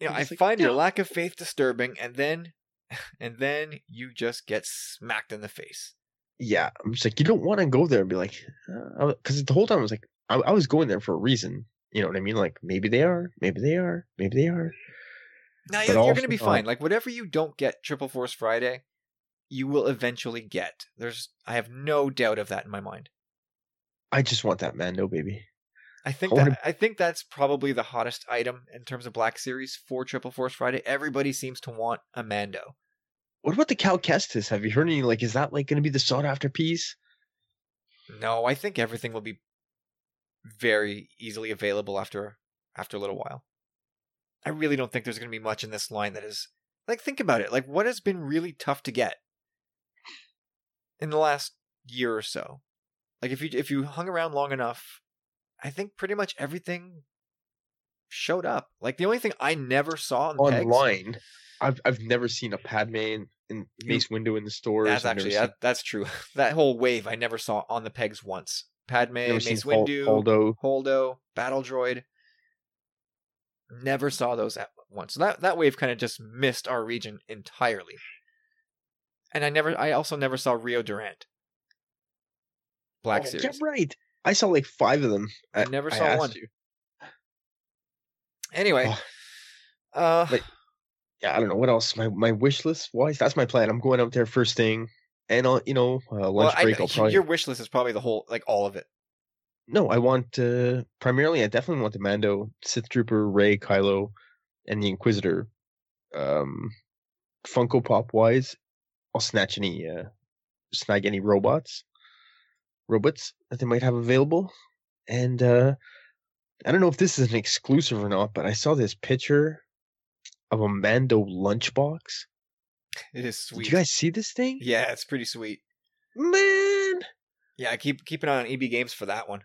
you know, I like, find your lack of faith disturbing, and then, [laughs] and then you just get smacked in the face. yeah, I'm just like, you don't want to go there and be like, uh, uh, because the whole time I was like, I, I was going there for a reason. You know what I mean? Like maybe they are, maybe they are, maybe they are. Now you're, you're going to be um fine. Like whatever you don't get Triple Force Friday, you will eventually get. There's, I have no doubt of that in my mind. I just want that Mando baby. I think I that wanna- I think that's probably the hottest item in terms of Black Series for Triple Force Friday. Everybody seems to want a Mando. What about the Cal Kestis? Have you heard any? Like, is that like going to be the sought after piece? No, I think everything will be very easily available after after a little while. I really don't think there's going to be much in this line that is like think about it. Like what has been really tough to get in the last year or so. Like if you if you hung around long enough, I think pretty much everything showed up. Like the only thing I never saw on pegs- Online, I've I've never seen a Padme in, in Mace Windu in the stores. That's I've actually seen- that, that's true. [laughs] that whole wave I never saw on the pegs once. Padme, Mace Windu, Holdo. Holdo, Battle Droid. Never saw those at once. So that that wave kind of just missed our region entirely. And I never I also never saw Rio Durant. Black Oh, Series. Yeah, right. I saw like five of them. I never saw asked one. you. Anyway, Oh. uh But- yeah, I don't know what else. My my wish list wise, that's my plan. I'm going out there first thing, and I'll you know uh, lunch well, I, break. I'll probably your wish list is probably the whole like all of it. no. I want uh, primarily. I definitely want the Mando, Sith Trooper, Rey, Kylo, and the Inquisitor. Um, Funko Pop wise, I'll snatch any uh, snag any robots, robots that they might have available, and uh, I don't know if this is an exclusive or not, but I saw this picture of a Mando lunchbox. It is sweet. Did you guys see this thing? yeah, it's pretty sweet. Man, Yeah, keep keep an eye on EB Games for that one.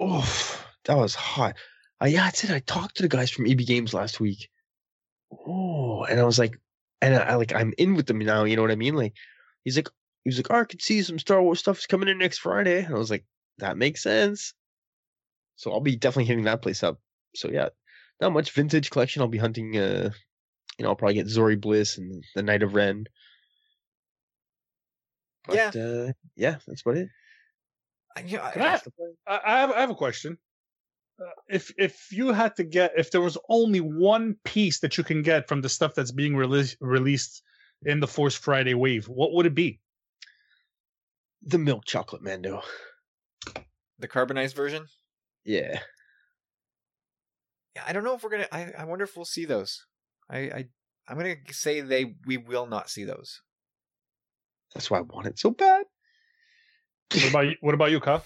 oh, that was hot. Uh, yeah, that's it. I talked to the guys from EB Games last week. Oh, and I was like, and I, I like I'm in with them now. You know what I mean? Like, he's like, he was like, oh, I could see some Star Wars stuff is coming in next Friday. And I was like, that makes sense. So I'll be definitely hitting that place up. So yeah, not much vintage collection. I'll be hunting. Uh, you know, I'll probably get Zorii Bliss and the Knight of Ren. But, Yeah. uh, yeah, that's about it. I, you know, I- I, I have I have a question. Uh, if if you had to get if there was only one piece that you can get from the stuff that's being released released in the Force Friday wave, what would it be? The milk chocolate Mando. the carbonized version. Yeah. Yeah, I don't know if we're gonna. I, I wonder if we'll see those. I, I I'm gonna say they we will not see those. That's why I want it so bad. What about you, what about you, Kyle?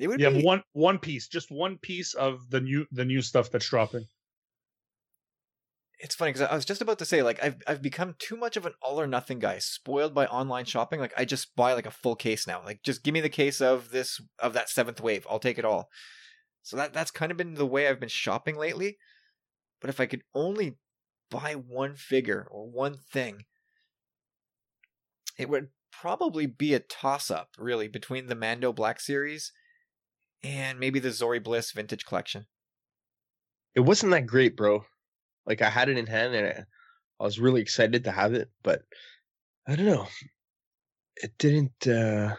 It would You be have one one piece, just one piece of the new the new stuff that's dropping. it's funny because I was just about to say like I've I've become too much of an all or nothing guy, spoiled by online shopping. Like I just buy like a full case now. Like just give me the case of this of that seventh wave. I'll take it all. So that that's kind of been the way I've been shopping lately. But if I could only buy one figure or one thing, it would probably be a toss up, really, between the Mando Black Series and maybe the Zorii Bliss Vintage Collection. It wasn't that great, bro. Like I had it in hand and I, I was really excited to have it, but I don't know. It didn't. uh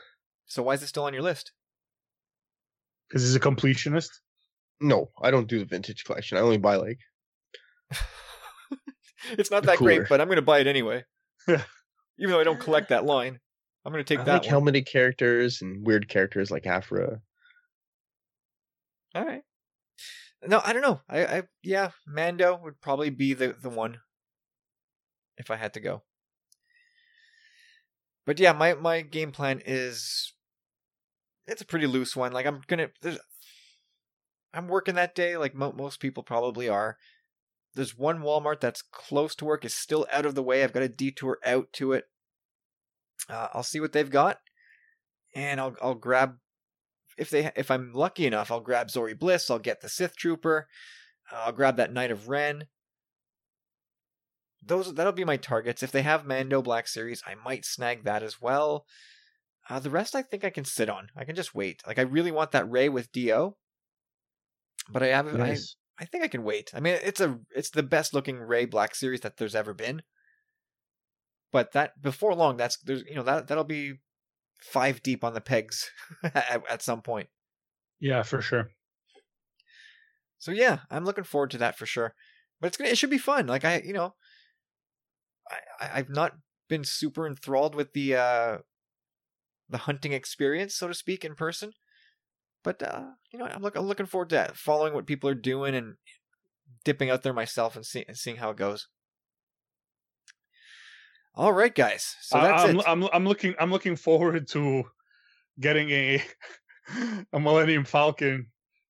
So why is it still on your list? Because he's a completionist. No, I don't do the vintage collection. I only buy like [laughs] it's not The that great, but I'm going to buy it anyway. Yeah. [laughs] Even though I don't collect that line, I'm going to take I that like one. helmeted characters and weird characters like Aphra. All right. No, I don't know. I, I yeah, Mando would probably be the the one if I had to go. But yeah, my my game plan is it's a pretty loose one. Like I'm gonna I'm working that day, like mo- most people probably are. There's one Walmart that's close to work, is still out of the way. I've got a detour out to it. Uh, I'll see what they've got, and I'll I'll grab if they if I'm lucky enough, I'll grab Zorii Bliss. I'll get the Sith Trooper. uh, I'll grab that Knight of Ren. Those that'll be my targets. If they have Mando Black Series, I might snag that as well. Uh, the rest, I think I can sit on. I can just wait. Like I really want that Rey with Do, but I have I, I think I can wait. I mean, it's a it's the best looking Rey Black Series that there's ever been. But that before long, that's there's you know that that'll be five deep on the pegs [laughs] at, at some point. Yeah, for sure. So yeah, I'm looking forward to that for sure. But it's gonna it should be fun. Like I you know, I I've not been super enthralled with the uh the hunting experience, so to speak, in person. But uh, you know, I'm look I'm looking forward to that, following what people are doing and dipping out there myself and, see, and seeing how it goes. All right, guys. So that's I, am it. I'm I'm looking I'm looking forward to getting a [laughs] a Millennium Falcon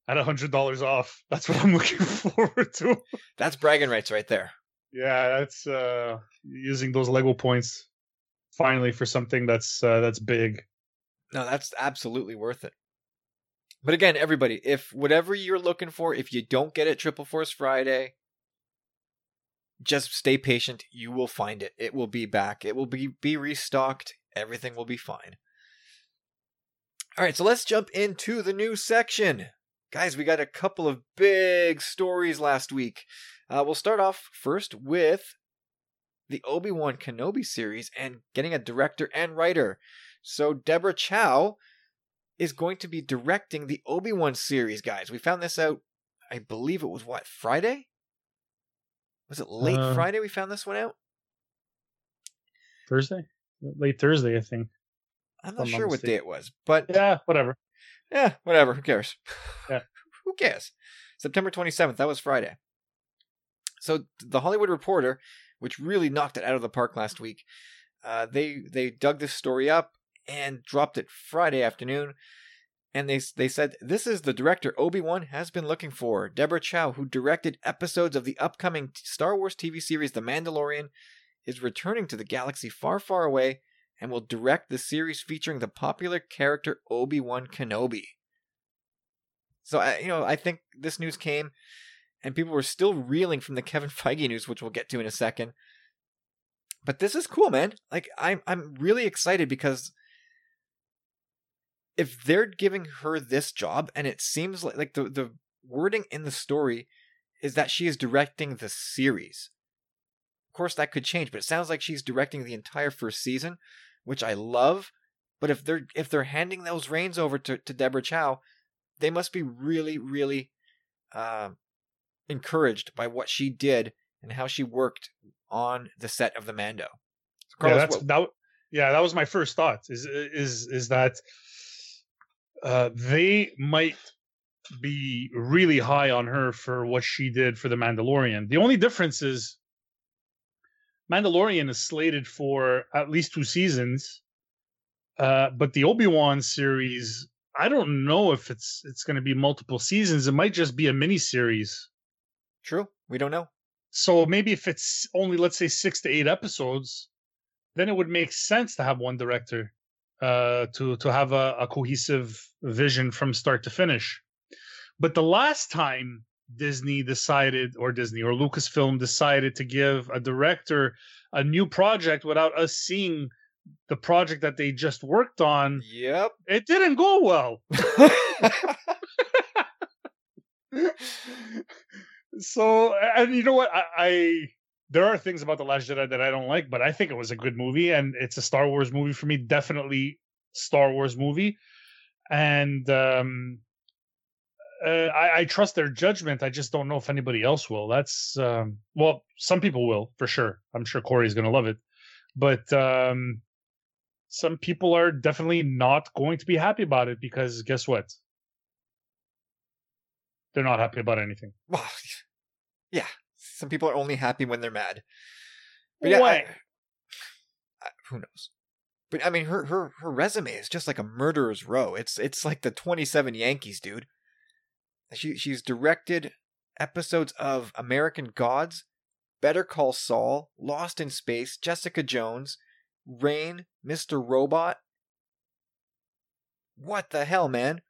at a hundred dollars off. That's what I'm looking [laughs] forward to. That's bragging rights right there. Yeah, that's uh using those Lego points finally for something that's uh, that's big. No, that's absolutely worth it. But again, everybody, if whatever you're looking for, if you don't get it Triple Force Friday, just stay patient. You will find it. It will be back. It will be be restocked. Everything will be fine. All right, so let's jump into the new section. Guys, we got a couple of big stories last week. Uh, we'll start off first with the Obi Wan Kenobi series and getting a director and writer. So Deborah Chow is going to be directing the Obi Wan series, guys. We found this out. I believe it was what Friday. Was it late Uh, Friday? We found this one out. Thursday, late Thursday, I think. I'm not I'm sure what day it was, but Yeah, whatever. yeah, whatever. Who cares? Yeah. [laughs] Who cares? September 27th. That was Friday. So the Hollywood Reporter, which really knocked it out of the park last week, uh, they they dug this story up and dropped it Friday afternoon. And they they said this is the director Obi Wan has been looking for. Deborah Chow, who directed episodes of the upcoming Star Wars TV series The Mandalorian, is returning to the galaxy far, far away and will direct the series featuring the popular character Obi Wan Kenobi. So I, you know, I think this news came, and people were still reeling from the Kevin [laughs] Feige news, which we'll get to in a second. but this is cool, man. Like I'm I'm really excited because if they're giving her this job and it seems like like the the wording in the story is that she is directing the series. Of course that could change, but it sounds like she's directing the entire first season, which I love. But if they're if they're handing those reins over to, to Deborah Chow, they must be really, really uh, encouraged by what she did and how she worked on the set of the Mando. So Carlos, yeah, that's what- that. Yeah, that was my first thought. Is is is that uh, they might be really high on her for what she did for the Mandalorian. The only difference is Mandalorian is slated for at least two seasons, uh, but the Obi Wan series, I don't know if it's it's going to be multiple seasons. It might just be a mini series. True, we don't know. So maybe if it's only let's say six to eight episodes, then it would make sense to have one director uh, to to have a, a cohesive vision from start to finish. But the last time Disney decided, or Disney or Lucasfilm decided to give a director a new project without us seeing the project that they just worked on, Yep. it didn't go well. [laughs] [laughs] so and you know what I, I there are things about the last jedi that i don't like but i think it was a good movie and it's a star wars movie for me definitely star wars movie. And um uh, I, I trust their judgment. I just don't know if anybody else will. That's um well some people will for sure. I'm sure corey's gonna love it. But um some people are definitely not going to be happy about it because guess what? They're not happy about anything. Well, [laughs] yeah. Some people are only happy when they're mad. But yeah, I- I- who knows? But I mean, her her her resume is just like a murderer's row. It's it's like the twenty seven Yankees, dude. She she's directed episodes of American Gods, Better Call Saul, Lost in Space, Jessica Jones, Reign, Mr. Robot. What the hell, man?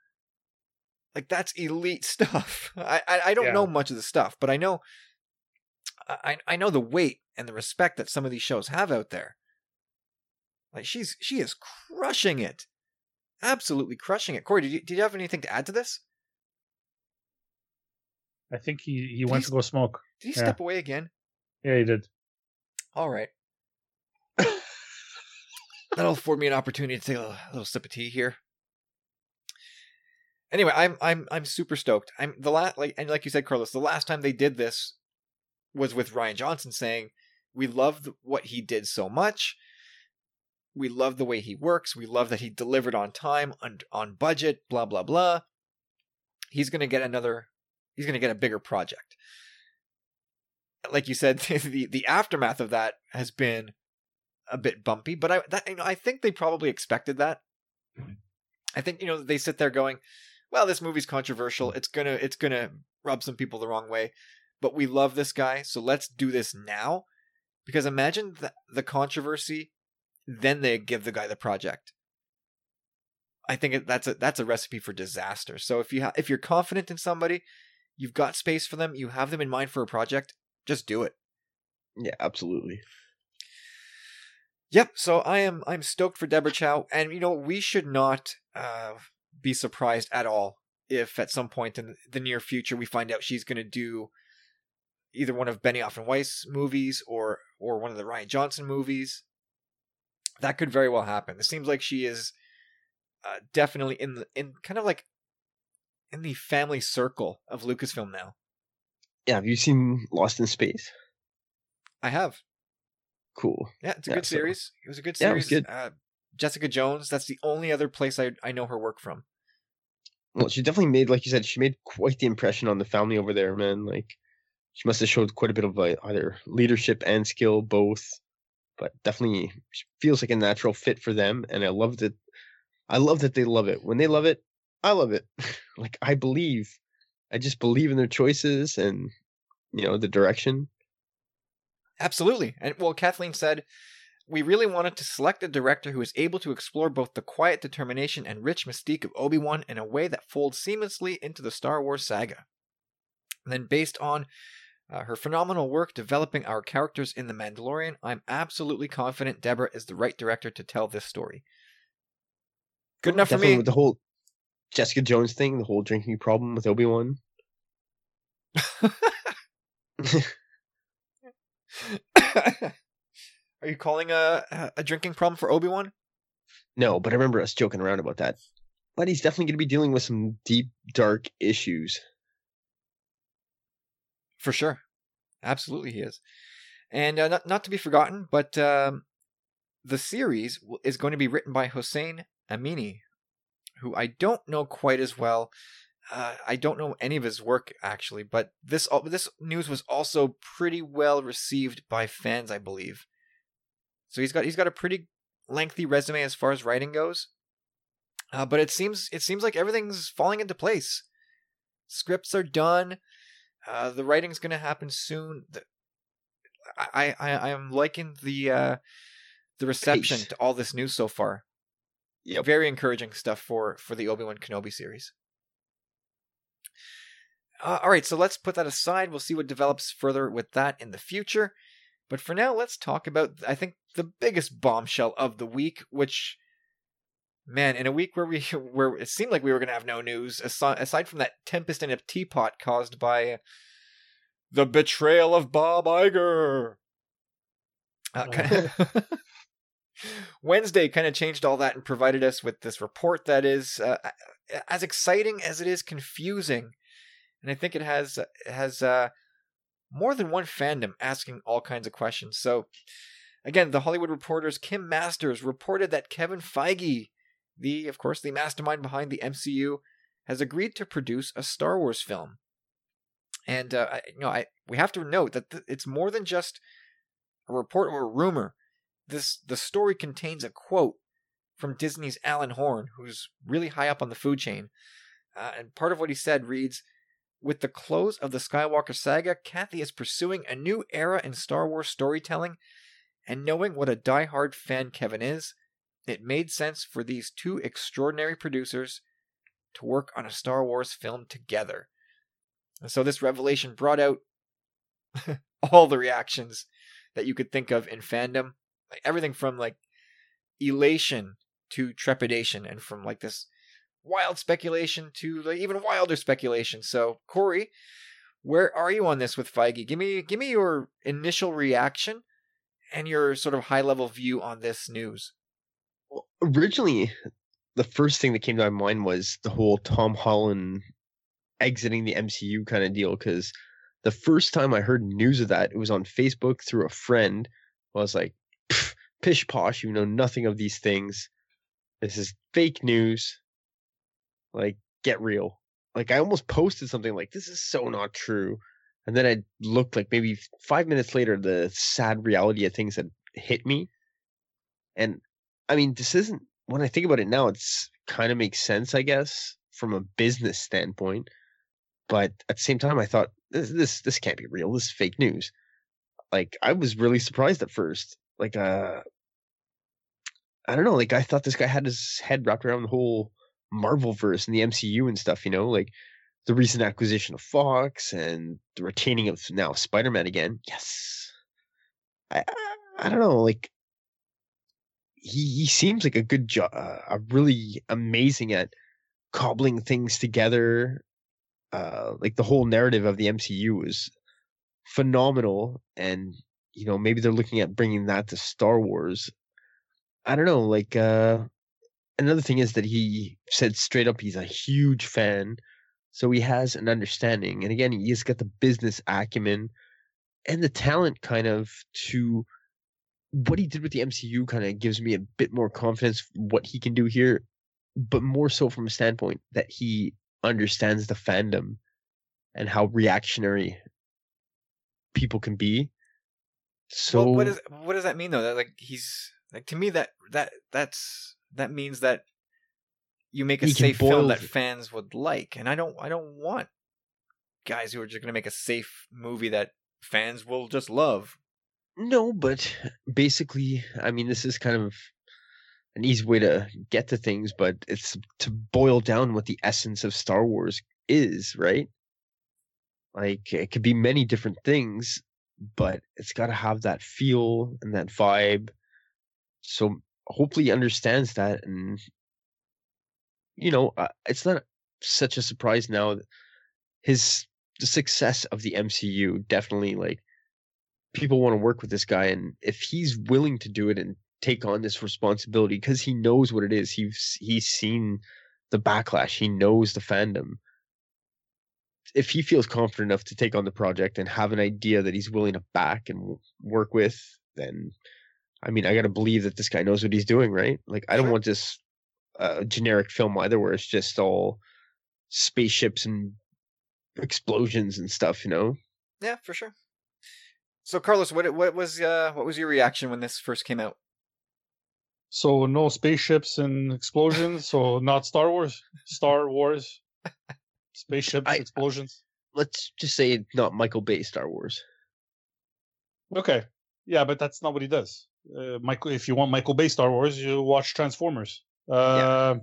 Like that's elite [laughs] stuff. I I, I don't Yeah. know much of the stuff, but I know I I know the weight and the respect that some of these shows have out there. Like she's she is crushing it, absolutely crushing it. Corey, did you did you have anything to add to this? I think he, he Did went he to go smoke. Did he Yeah. step away again? Yeah, he did. All right. That'll afford me an opportunity to take a little sip of tea here. Anyway, I'm I'm I'm super stoked. I'm the last like and like you said, Carlos, the last time they did this was with Rian Johnson saying, "We love what he did so much. We love the way he works. We love that he delivered on time, on on budget. Blah blah blah. He's gonna get another. He's gonna get a bigger project." Like you said, [laughs] the the aftermath of that has been a bit bumpy, but I that you know I think they probably expected that. Mm-hmm. I think you know they sit there going, "Well, this movie's controversial. Mm-hmm. It's gonna it's gonna rub some people the wrong way, but we love this guy, so let's do this now." Because imagine the, the controversy, then they give the guy the project. I think that's a that's a recipe for disaster. So if you ha- if you're confident in somebody, you've got space for them, you have them in mind for a project, just do it. Yeah, absolutely. Yep. So I am I'm stoked for Deborah Chow, and you know we should not uh, be surprised at all if at some point in the near future we find out she's going to do either one of Benioff and Weiss movies or or one of the Rian Johnson movies. That could very well happen. It seems like she is uh, definitely in the in kind of like in the family circle of Lucasfilm now. Yeah, have you seen Lost in Space? I have. Cool. Yeah, it's a Yeah, good so- series. It was a good series. Yeah, it was series. good. Uh, Jessica Jones. That's the only other place I I know her work from. Well, she definitely made, like you said, she made quite the impression on the family over there, man. Like, she must have showed quite a bit of either leadership and skill, both. But definitely feels like a natural fit for them, and I love that. I love that they love it. When they love it, I love it. [laughs] like I believe, I just believe in their choices and you know the direction. Absolutely. And well, Kathleen said, we really wanted to select a director who is able to explore both the quiet determination and rich mystique of Obi Wan in a way that folds seamlessly into the Star Wars saga. And then, based on Uh, her phenomenal work developing our characters in The Mandalorian, I'm absolutely confident Deborah is the right director to tell this story. Good enough Definitely for me. With the whole Jessica Jones thing, the whole drinking problem with Obi Wan. [laughs] Are you calling a a drinking problem for Obi Wan? No, but I remember us joking around about that. But he's definitely going to be dealing with some deep, dark issues. For sure, absolutely he is, and uh, not not to be forgotten. But um, the series is going to be written by Hossein Amini, who I don't know quite as well. Uh, I don't know any of his work actually, but this this news was also pretty well received by fans, I believe. So he's got he's got a pretty lengthy resume as far as writing goes. Uh, but it seems it seems like everything's falling into place. Scripts are done. Uh, the writing's going to happen soon. The, I, I I am liking the uh, the reception Pace. to all this news so far. Yep. Very encouraging stuff for for the Obi Wan Kenobi series. Uh, all right, so let's put that aside. We'll see what develops further with that in the future. But for now, let's talk about I think the biggest bombshell of the week, which man, in a week where we [laughs] where it seemed like we were going to have no news aside, from that tempest in a teapot caused by the betrayal of Bob Iger. Uh, kind of [laughs] Wednesday kind of changed all that and provided us with this report that is uh, as exciting as it is confusing, and I think it has it has uh, more than one fandom asking all kinds of questions. So, again, the Hollywood Reporter's Kim Masters reported that Kevin Feige, the of course the mastermind behind the MCU, has agreed to produce a Star Wars film. And uh, I, you know, I we have to note that th- it's more than just a report or a rumor. This the story contains a quote from Disney's Alan Horn, who's really high up on the food chain. Uh, and part of what he said reads With the close of the Skywalker saga, Kathy is pursuing a new era in Star Wars storytelling, and knowing what a die-hard fan Kevin is, it made sense for these two extraordinary producers to work on a Star Wars film together. And so this revelation brought out [laughs] all the reactions that you could think of in fandom. Like everything from like elation to trepidation and from like this wild speculation to like even wilder speculation. So, Corey, where are you on this with Feige? Give me give me your initial reaction and your sort of high level view on this news. Well, originally, the first thing that came to my mind was the whole Tom Holland exiting the MCU kind of deal. Because the first time I heard news of that, it was on Facebook through a friend. I was like, "Pff, pish posh, you know nothing of these things. This is fake news. Like, get real. Like, I almost posted something like, this is so not true. And then I looked like maybe five minutes later, the sad reality of things had hit me. And I mean, this isn't when I think about it now, it's kind of makes sense, I guess, from a business standpoint. But at the same time, I thought this this this can't be real. This is fake news. Like I was really surprised at first. Like uh I don't know, like I thought this guy had his head wrapped around the whole Marvel verse and the MCU and stuff, you know, like the recent acquisition of Fox and the retaining of now Spider-Man again. Yes. I I, I don't know, like he he seems like a good job, uh, a really amazing at cobbling things together. Uh, like the whole narrative of the MCU is phenomenal, and you know maybe they're looking at bringing that to Star Wars. I don't know. Like uh, another thing is that he said straight up he's a huge fan, so he has an understanding, and again he's got the business acumen and the talent kind of to what he did with the MCU kind of gives me a bit more confidence what he can do here, but more so from a standpoint that he understands the fandom and how reactionary people can be. So well, what is what does that mean though? That like he's like to me that that that's that means that you make a safe film that fans would like, and I don't I don't want guys who are just going to make a safe movie that fans will just love. No, but basically, I mean, this is kind of an easy way to get to things, but it's to boil down what the essence of Star Wars is, right? Like it could be many different things, but it's got to have that feel and that vibe. So hopefully he understands that, and you know, uh, it's not such a surprise now. His the success of the MCU definitely like people want to work with this guy, and if he's willing to do it and take on this responsibility because he knows what it is, he's he's seen the backlash, he knows the fandom if he feels confident enough to take on the project and have an idea that he's willing to back and work with, then I mean, I got to believe that this guy knows what he's doing, right? Like, I don't Sure. want this uh, generic film either, where it's just all spaceships and explosions and stuff, you know? Yeah, for sure. So, Carlos, what what was uh, what was your reaction when this first came out? So no spaceships and explosions. so not Star Wars. Star Wars. Spaceships, I- explosions. Let's just say not Michael Bay Star Wars. Okay. Yeah, but that's not what he does. Uh, Michael, if you want Michael Bay Star Wars, you watch Transformers. Uh,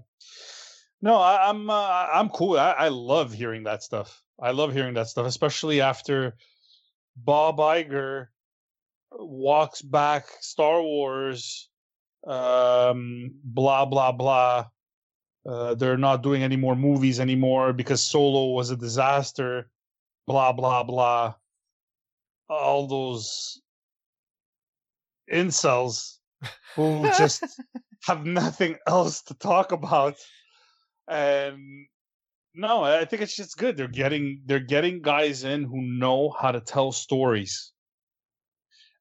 No, I, I'm uh, I'm cool. I, I love hearing that stuff. I love hearing that stuff, especially after Bob Iger walks back Star Wars. Um, blah blah blah. Uh, they're not doing any more movies anymore because Solo was a disaster. Blah blah blah. All those incels who just [laughs] have nothing else to talk about. And no, I think it's just good. They're getting they're getting guys in who know how to tell stories.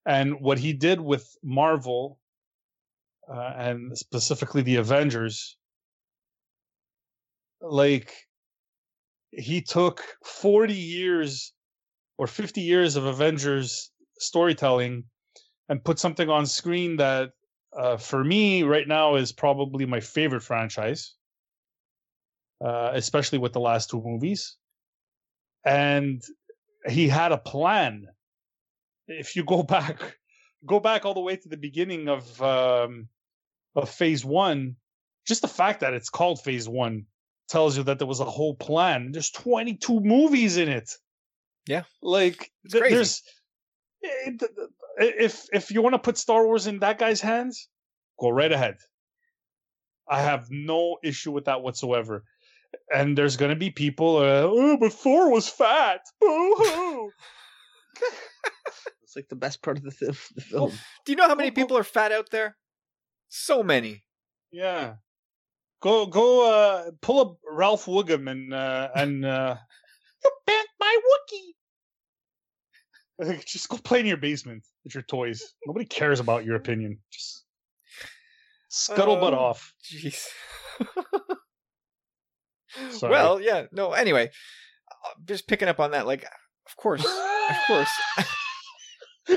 And what he did with Marvel, uh, and specifically the Avengers, like he took 40 years or 50 years of Avengers storytelling and put something on screen that uh, for me right now is probably my favorite franchise, uh, especially with the last two movies. And he had a plan. If you go [laughs] back, go back all the way to the beginning of um, of Phase One, just the fact that it's called Phase One tells you that there was a whole plan. There's 22 movies in it. Yeah. like th- there's it- th- th- if if you want to put Star Wars in that guy's hands, go right ahead. I have no issue with that whatsoever. And there's gonna be people, uh, oh, but Thor was fat. Boo hoo. [laughs] It's like the best part of the, th- the film. Do you know how many Go- go- people are fat out there? So many. yeah. Go go uh pull up Ralph Wiggum and uh and uh [laughs] You bent my Wookie. [laughs] Just go play in your basement with your toys. Nobody cares about your opinion. Just scuttlebutt Oh, off. Jeez. Sorry. well, yeah. No. Anyway, uh, just picking up on that. Like, of course, of course.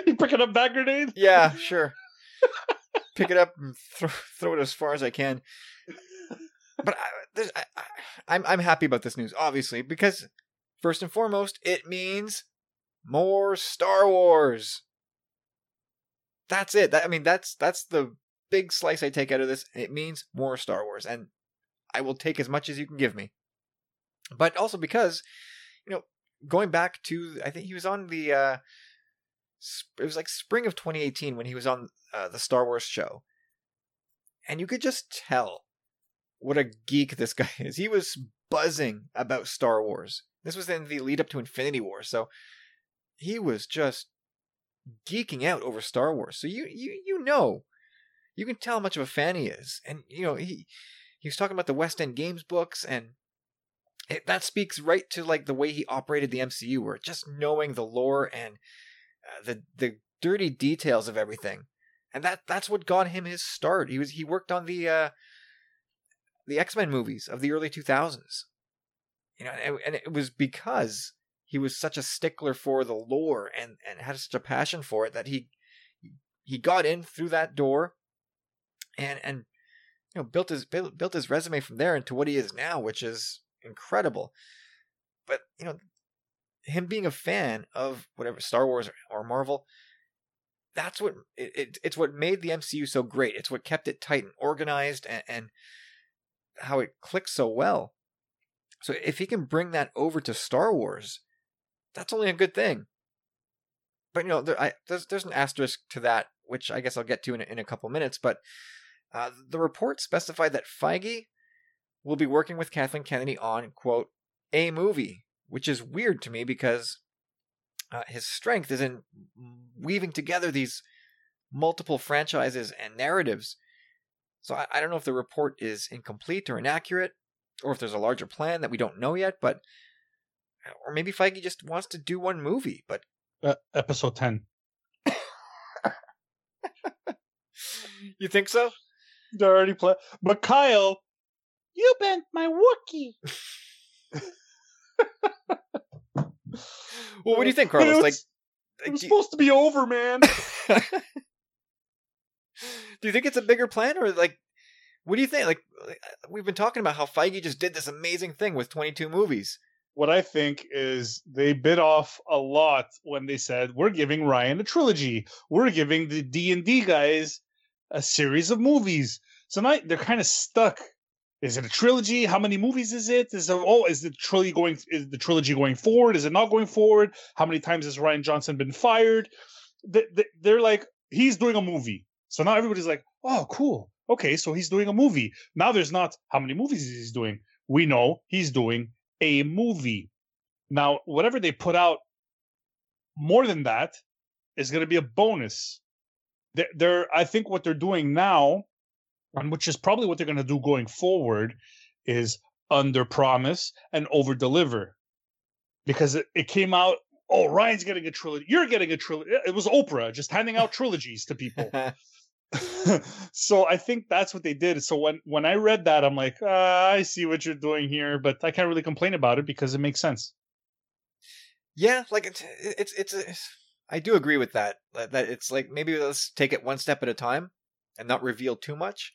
you [laughs] picking up that grenade? Yeah, sure. Pick it up and throw, throw it as far as I can. But I, I, I, I'm I'm happy about this news, obviously, because first and foremost, it means more Star Wars. That's it. That, I mean, that's that's the big slice I take out of this. It means more Star Wars, and I will take as much as you can give me. But also because, you know, going back to I think he was on the. Uh, it was like spring of 2018 when he was on uh, the Star Wars show, and you could just tell what a geek this [laughs] guy is. He was buzzing about Star Wars. This was in the lead up to Infinity War, so he was just geeking out over Star Wars. So you you you know, you can tell how much of a fan he is, and you know he he was talking about the West End Games books and. It, that speaks right to like the way he operated the MCU, where just knowing the lore and uh, the the dirty details of everything, and that that's what got him his start. He was he worked on the uh, the X Men movies of the early two thousands, you know, and, and it was because he was such a stickler for the lore and and had such a passion for it that he he got in through that door, and and you know built his built, his resume from there into what he is now, which is incredible. But you know, him being a fan of whatever Star Wars or, or Marvel, that's what it, it, it's what made the MCU so great. It's what kept it tight and organized, and, and how it clicks so well. So if he can bring that over to Star Wars, that's only a good thing. But you know, there, I, there's there's an asterisk to that, which I guess I'll get to in a, in a couple minutes. But uh, the report specified that Feige will be working with Kathleen Kennedy on quote a movie, which is weird to me because uh, his strength is in weaving together these multiple franchises and narratives. So I, I don't know if the report is incomplete or inaccurate, or if there's a larger plan that we don't know yet. But or maybe Feige just wants to do one movie. But Uh, episode ten. [laughs] you think so? They're already play. But Kyle, you bent my Wookie. [laughs] Well, what do you think, But it Carlos? was- Like, it was do, supposed to be over, man. [laughs] do you think it's a bigger plan, or like, what do you think? Like, like, uh, we've been talking about how Feige just did this amazing thing with 22 movies. what I think is they bit off a lot when they said we're giving Rian a trilogy. We're giving the D and D guys a series of movies. So now they're kind of stuck. Is it a trilogy? How many movies is it? Is it, oh, is the trilogy going? Is the trilogy going forward? Is it not going forward? How many times has Rian Johnson been fired? They, they, they're like, he's doing a movie. So now everybody's like, oh, cool. Okay, so he's doing a movie. Now there's not how many movies is he doing. We know he's doing a movie. Now, whatever they put out more than that is going to be a bonus. They're, they're, I think what they're doing now, and which is probably what they're going to do going forward, is under promise and over deliver. Because it, it came out, oh, Rian's getting a trilogy. You're getting a trilogy. It was Oprah just handing out trilogies to people. [laughs] [laughs] so I think that's what they did. So when when I read that, I'm like, uh, I see what you're doing here, but I can't really complain about it because it makes sense. yeah, like it's it's it's. it's I do agree with that. That it's like maybe let's take it one step at a time and not reveal too much.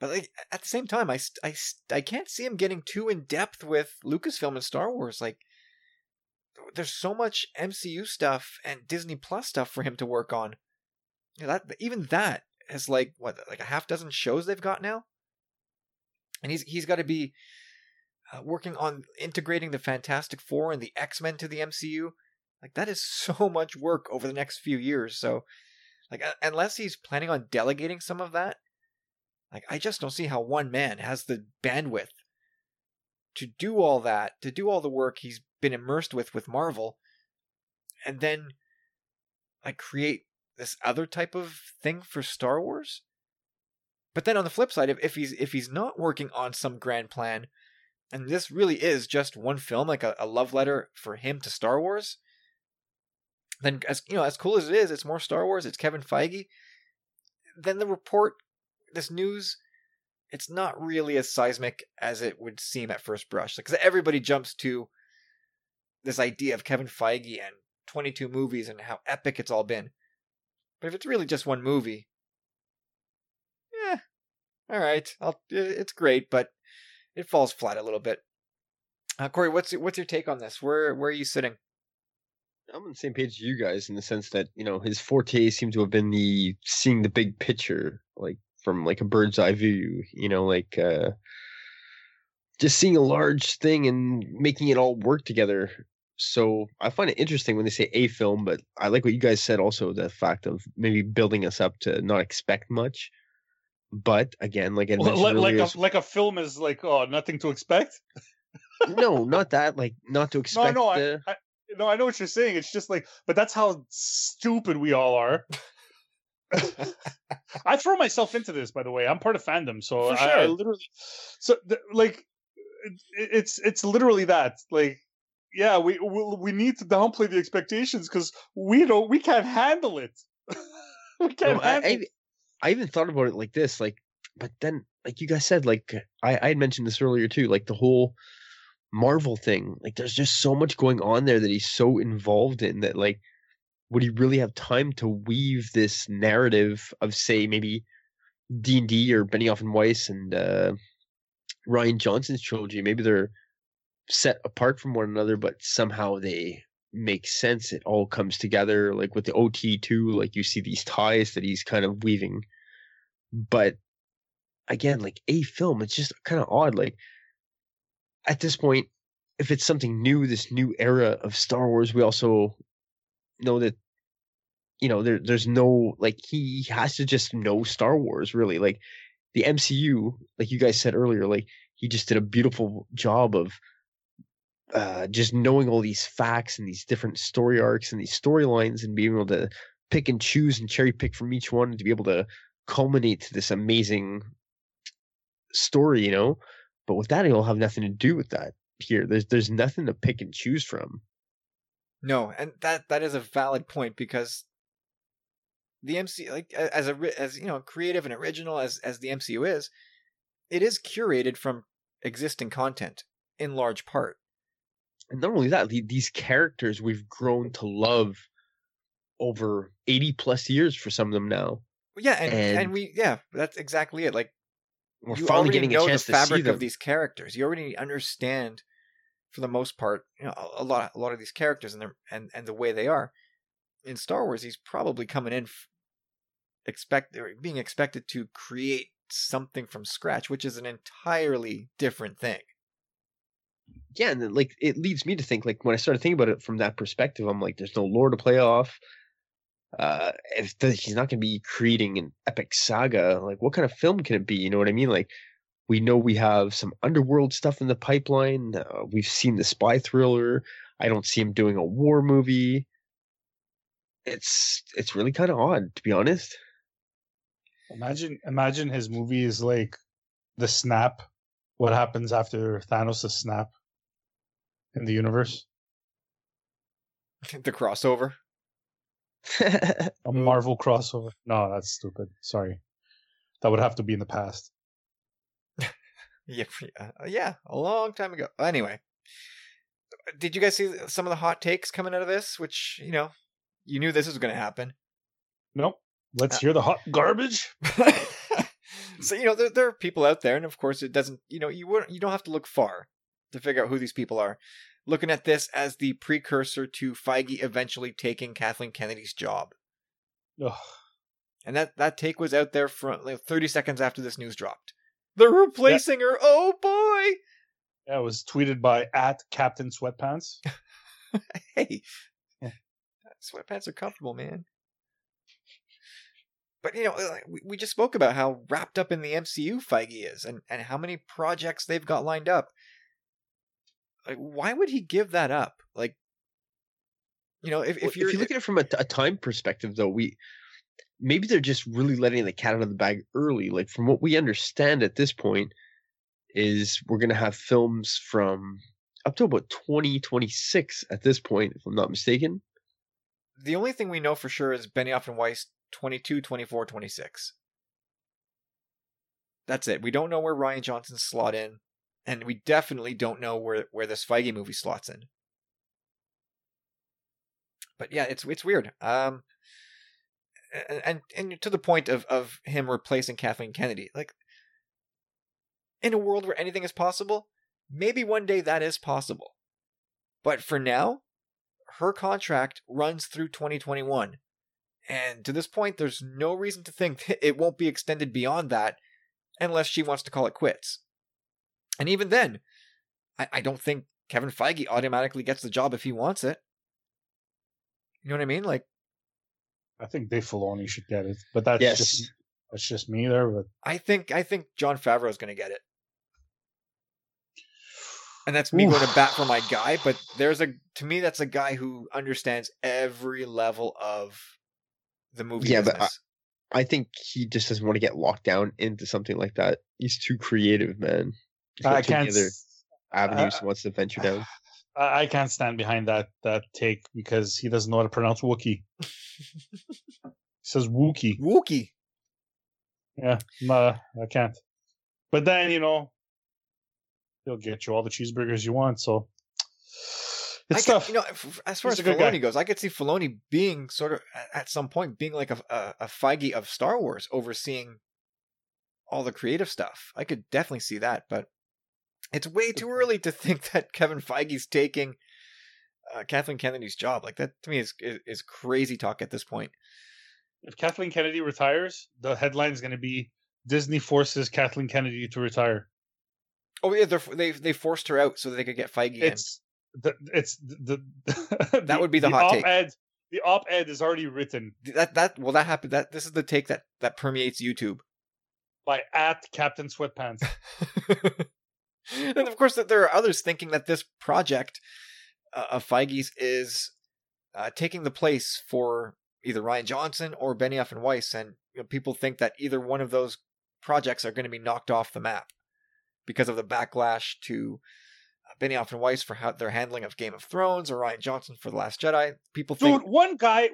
But like at the same time, I I I can't see him getting too in depth with Lucasfilm and Star Wars. Like there's so much MCU stuff and Disney Plus stuff for him to work on. You know, that even that has like what like a half dozen shows they've got now, and he's he's got to be uh, working on integrating the Fantastic Four and the X Men to the MCU. Like that is [laughs] so much work over the next few years. So, like unless he's planning on delegating some of that, like I just don't see how one man has the bandwidth to do all that, to do all the work he's been immersed with with Marvel, and then like create this other type of thing for Star Wars. But then on the flip side, if, if he's if he's not working on some grand plan, and this really is just one film, like a, a love letter for him to Star Wars, then as you know, as cool as it is, it's more Star Wars. It's Kevin Feige. Then the report, this news, it's not really as seismic as it would seem at first brush. Because everybody jumps to this idea of Kevin Feige and 22 movies and how epic it's all been. But if it's really just one movie, yeah, all right, I'll, it's great, but it falls flat a little bit. Uh, Corey, what's what's your take on this? Where where are you sitting? I'm on the same page as you guys in the sense that you know his forte seems to have been the seeing the big picture, like from like a bird's eye view. You know, like uh just seeing a large thing and making it all work together. So I find it interesting when they say a film, but I like what you guys said also the fact of maybe building us up to not expect much. But again, like I mentioned Like, like earlier, a like a film is like oh nothing to expect. no, [laughs] not that. Like not to expect. no, I, the- I no, I know what you're saying. It's just like, but that's how stupid we all are. [laughs] I throw myself into this, by the way. I'm part of fandom, so For I, I sure. literally, so th- like, it, it's it's literally that. Like, yeah, we we, we need to downplay the expectations because we don't, we can't handle it. [laughs] we can't No, I, handle. I, I even thought about it like this, like, but then, like you guys said, like I, I had mentioned this earlier too, like the whole Marvel thing. Like, there's just so much going on there that he's so involved in that, like, would he really have time to weave this narrative of, say, maybe D and D or Benioff and Weiss and uh, Rian Johnson's trilogy? Maybe they're set apart from one another, but somehow they make sense. It all comes together. Like with the OT2 like you see these ties that he's kind of weaving. But again, like a film, it's just kind of odd. Like at this point, if it's something new, this new era of Star Wars, we also know that you know there there's no like he has to just know Star Wars really. Like the MCU like you guys said earlier like he just did a beautiful job of uh just knowing all these facts and these different story arcs and these storylines and being able to pick and choose and cherry pick from each one to be able to culminate to this amazing story you know but with that it'll have nothing to do with that here there's there's nothing to pick and choose from No, and that that is a valid point because the MC like as a as you know creative and original as as the MCU is, it is curated from existing content in large part. and not only that, the- these characters we've grown to love over 80 plus years for some of them now. Yeah, and and, And- we yeah, that's exactly it. Like We're you finally getting know a chance the to see fabric them. of these characters. You already understand, for the most part, you know, a, a lot a lot of these characters and their and and the way they are. In Star Wars, he's probably coming in f- expect or being expected to create something from scratch, which is an entirely different thing. yeah, and then, like it leads me to think like when I started thinking about it from that perspective, I'm like, there's no lore to play off. Uh, if the, he's not going to be creating an epic saga, like what kind of film can it be? You know what I mean? Like we know we have some underworld stuff in the pipeline. Uh, we've seen the spy thriller. I don't see him doing a war movie. It's it's really kind of odd, to be honest. Imagine, imagine his movie is like the snap. What happens after Thanos' snap in the universe? [laughs] the crossover. [laughs] A. Marvel crossover? No, that's stupid. Sorry, that would have to be in the past. [laughs] Yeah, yeah, yeah, a long time ago. Anyway, did you guys see some of the hot takes coming out of this? Which you know, you knew this was going to happen. Nope. Let's Uh, hear the hot garbage. [laughs] so you know, there, there are people out there, and of course, it doesn't. You know, you wouldn't, you don't have to look far to figure out who these people are. Looking at this as the precursor to Feige eventually taking Kathleen Kennedy's job, Ugh. and that that take was out there for like 30 seconds after this news dropped. They're replacing her. Oh boy! That was tweeted by at Captain Sweatpants. [laughs] hey, Yeah. sweatpants are comfortable, man. But you know, uh, like, we, we just spoke about how wrapped up in the MCU Feige is, and and how many projects they've got lined up. Like, why would he give that up? Like, you know, if Well, if you look at it from a, a time perspective, though, we maybe they're just really letting the cat out of the bag early. Like from what we understand at this point, is we're gonna have films from up to about twenty twenty six at this point, if I'm not mistaken. the only thing we know for sure is Benioff and Weiss 22, 24, 26. That's it. We don't know where Rian Johnson's slot in, and we definitely don't know where where this Feige movie slots in. But yeah, it's it's weird. Um, and and, to the point of of him replacing Kathleen Kennedy, like in a world where anything is possible, maybe one day that is possible. But for now, her contract runs through 2021. And to this point, there's no reason to think that [laughs] it won't be extended beyond that unless she wants to call it quits. And even then, I, I don't think Kevin Feige automatically gets the job if he wants it. You know what I mean? Like, I think Dave Filoni should get it, but that's Yes. just that's just me there. But I think I think Jon Favreau is going to get it. And that's me going to bat for my guy, but there's a to me that's a guy who understands every level of the movie Yeah, but business. I think he just doesn't want to get locked down into something like that. He's too creative, man. He's got I can't. other avenues I- he wants to venture down. I, I can't stand behind that that take because he doesn't know how to pronounce Wookie. he says Wookie. Wookie. Yeah, nah, I can't. But then you know, he'll get you all the cheeseburgers you want. So I it's could- tough. You know, as far He's as a. Filoni goes, I could see Filoni being sort of at- at some point being like a, a a Feige of Star Wars, overseeing all the creative stuff. I could definitely see that, but it's way too early to think [laughs] that Kevin Feige's taking uh, Kathleen Kennedy's job. Like that to me is, is is crazy talk at this point. if Kathleen Kennedy retires, the headline is going to be Disney forces Kathleen Kennedy to retire. Oh yeah, they they forced her out so that they could get Feige in. It's the it's the, the [laughs] That would be the hot take. op-ed, The op-ed is already written That that well that happened. That this is the take that that permeates YouTube. by at Captain Sweatpants. [laughs] and of course, that there are others thinking that this project uh, of Feige's is uh, taking the place for either Rian Johnson or Benioff and Weiss, and you know, people think that either one of those projects are going to be knocked off the map because of the backlash to uh, Benioff and Weiss for how their handling of Game of Thrones or Rian Johnson for The Last Jedi. People Dude, think one guy,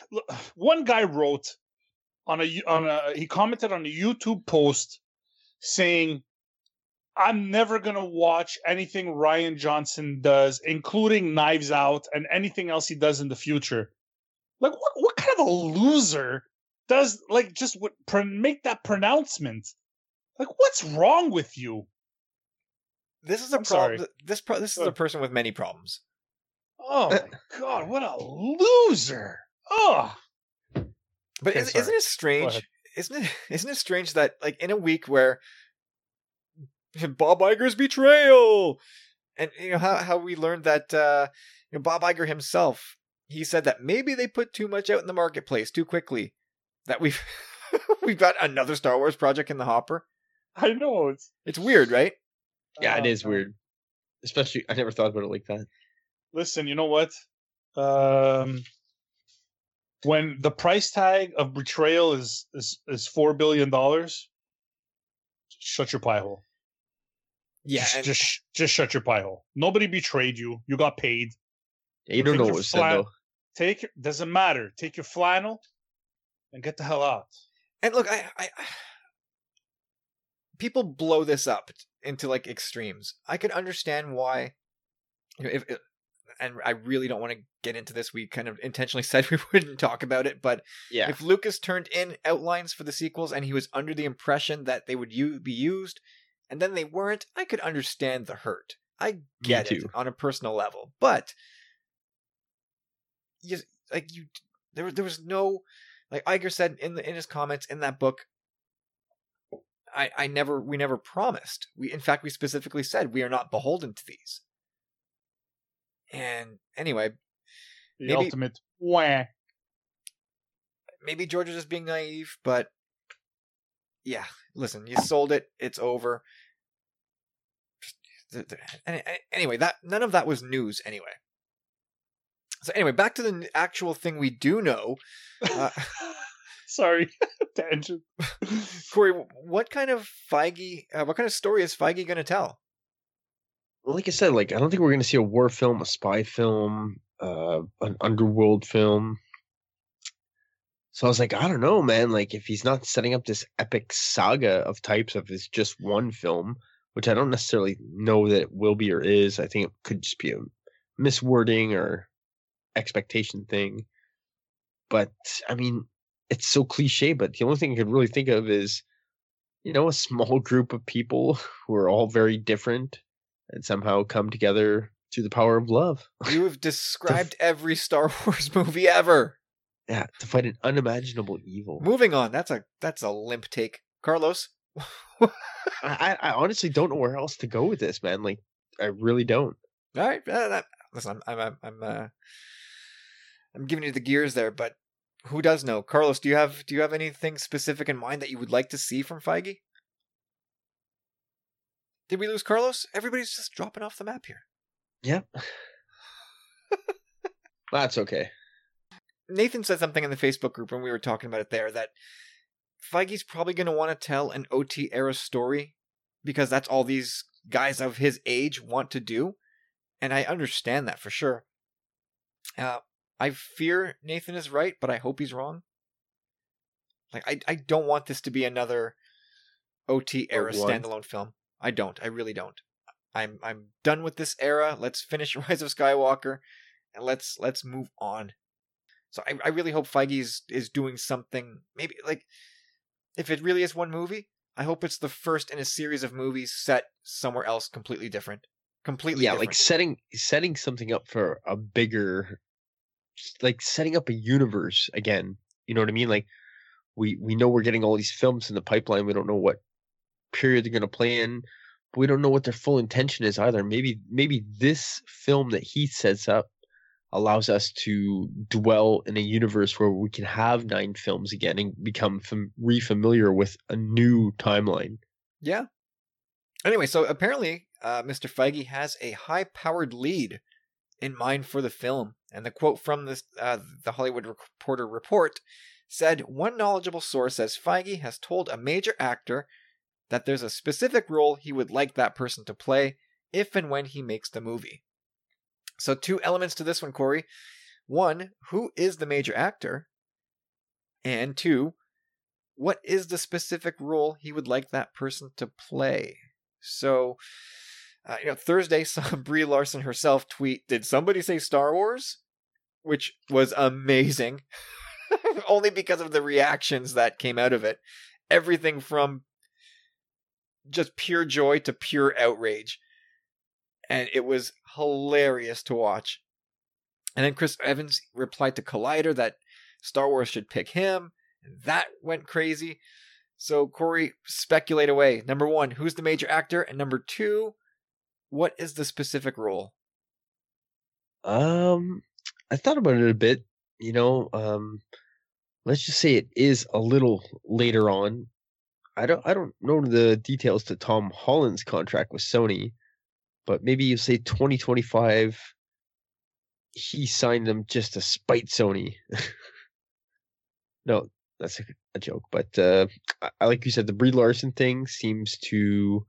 [sighs] one guy wrote on a on a he commented on a YouTube post saying, "I'm never gonna watch anything Rian Johnson does, including Knives Out and anything else he does in the future." Like, what what kind of a loser does like just pr- make that pronouncement? Like, what's wrong with you? this is a problem. This pro- this is a person with many problems. Oh uh, my god, what a loser! Oh, But Okay, is, isn't it strange? Isn't it? [laughs] Isn't it strange that like in a week where [laughs] Bob Iger's betrayal, and you know how how we learned that uh, you know Bob Iger himself he said that maybe they put too much out in the marketplace too quickly, that we've [laughs] we've got another Star Wars project in the hopper. I know it's It's weird, right? Yeah, it uh, weird. Especially, I never thought about it like that. listen, you know what? Um, when the price tag of betrayal is is is four billion dollars, shut your pie hole. Yeah, just and just, just shut your pie hole. Nobody betrayed you. You got paid. Yeah, you don't Take know your what was said though. Take your, doesn't matter. Take your flannel and get the hell out. And look, I, I [sighs] people blow this up into like extremes. I could understand why. you know, If, if and I really don't want to get into this. We kind of intentionally [laughs] said we wouldn't talk about it, but Yeah, if Lucas turned in outlines for the sequels and he was under the impression that they would u- be used, and then they weren't, I could understand the hurt. I get it on a personal level, but you like you there was there was no like Iger said in the in his comments in that book. I I never we never promised. We in fact we specifically said we are not beholden to these. And anyway, The Maybe- ultimate wah. maybe George is just being naive, but yeah, listen, you sold it. It's over. Th- th- any- any- Anyway, that none of that was news anyway. So anyway, back to the actual thing we do know. Uh, [laughs] Sorry, [laughs] tangent. [laughs] Corey, what kind of Feige? Uh, what kind of story is Feige going to tell? Like I said, like I don't think we're going to see a war film, a spy film, uh, an underworld film. So I was like, I don't know, man. Like if he's not setting up this epic saga of types of his just one film, which I don't necessarily know that it will be or is. I think it could just be a miswording or expectation thing. But I mean, it's so cliche. But the only thing I could really think of is, you know, a small [laughs] group of people who are all very different and somehow come together through the power of love. You have [laughs] described every Star [laughs] Wars movie ever. Yeah, to fight an unimaginable evil. Moving on. That's a that's a limp take, Carlos. [laughs] I, I honestly don't know where else to go with this, man. Like, I really don't. All right, uh, that, listen, I'm I'm I'm uh, I'm giving you the gears there, but who does know? Carlos, do you have do you have anything specific in mind that you would like to see from Feige? Did we lose Carlos? Everybody's just dropping off the map here. Yep. [laughs] That's okay. Nathan said something in the Facebook group when we were talking about it there that Feige's probably going to want to tell an OT era story because that's all these guys of his age want to do. And I understand that for sure. Uh, I fear Nathan is right, but I hope he's wrong. Like, I, I don't want this to be another OT era standalone film. I don't. I really don't. I'm I'm done with this era. Let's finish [laughs] Rise of Skywalker, and let's let's move on. So I, I really hope Feige is, is doing something. Maybe like if it really is one movie, I hope it's the first in a series of movies set somewhere else completely different. Completely yeah, different. like setting setting something up for a bigger, like setting up a universe again. You know what I mean? Like we we know we're getting all these films in the pipeline. We don't know what period they're going to play in, but we don't know what their full intention is either. Maybe maybe this film that he sets up allows us to dwell in a universe where we can have nine films again and become fam- refamiliar with a new timeline. Yeah. Anyway, so apparently, uh, Mr. Feige has a high-powered lead in mind for the film, and the quote from this, uh, the Hollywood Reporter report said, "One knowledgeable source says Feige has told a major actor that there's a specific role he would like that person to play if and when he makes the movie." So, two elements to this one, Corey. One, who is the major actor? And two, what is the specific role he would like that person to play? So, uh, you know, Thursday [laughs] saw Brie Larson herself tweet, "Did somebody say Star Wars?" Which was amazing, [laughs] only because of the reactions that came out of it. Everything from just pure joy to pure outrage, and it was hilarious to watch. And then Chris Evans replied to Collider that Star Wars should pick him. That went crazy. So, Corey, speculate away. Number one, who's the major actor? And number two, what is the specific role? Um, I thought about it a bit. You know, um, let's just say it is a little later on. I don't, I don't know the details to Tom Holland's contract with Sony, but maybe you say 2025. He signed them just to spite Sony. [laughs] no, that's a, a joke. But uh, I, like you said, the Brie Larson thing seems to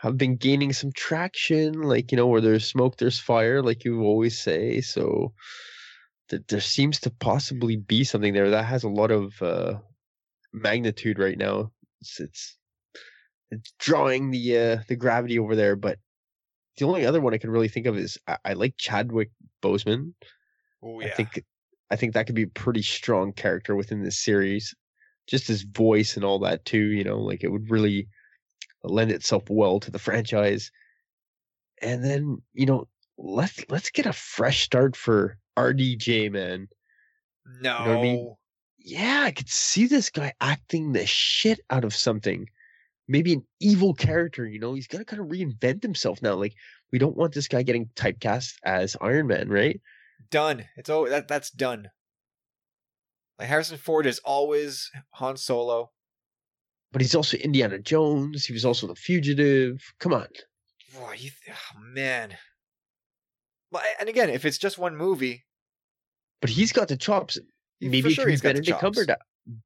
have been gaining some traction. Like you know, where there's smoke, there's fire, like you always say. So th- there seems to possibly be something there that has a lot of uh, magnitude right now. It's, it's it's drawing the uh, the gravity over there. But the only other one I can really think of is I, I like Chadwick Boseman. Oh yeah. I think I think that could be a pretty strong character within this series. Just his voice and all that too, you know, like it would really lend itself well to the franchise. And then, you know, let's let's get a fresh start for RDJ, man. no. know what I mean? Yeah, I could see this guy acting the shit out of something. Maybe an evil character, you know, he's got to kind of reinvent himself now. Like, we don't want this guy getting typecast as Iron Man, right? Done. It's oh that that's done. Like Harrison Ford is always Han Solo. But he's also Indiana Jones. He was also the fugitive. Come on. Boy, you, oh, man. Well, and again, if it's just one movie, But he's got the chops. Maybe sure he's got Benedict. Cumberbatch.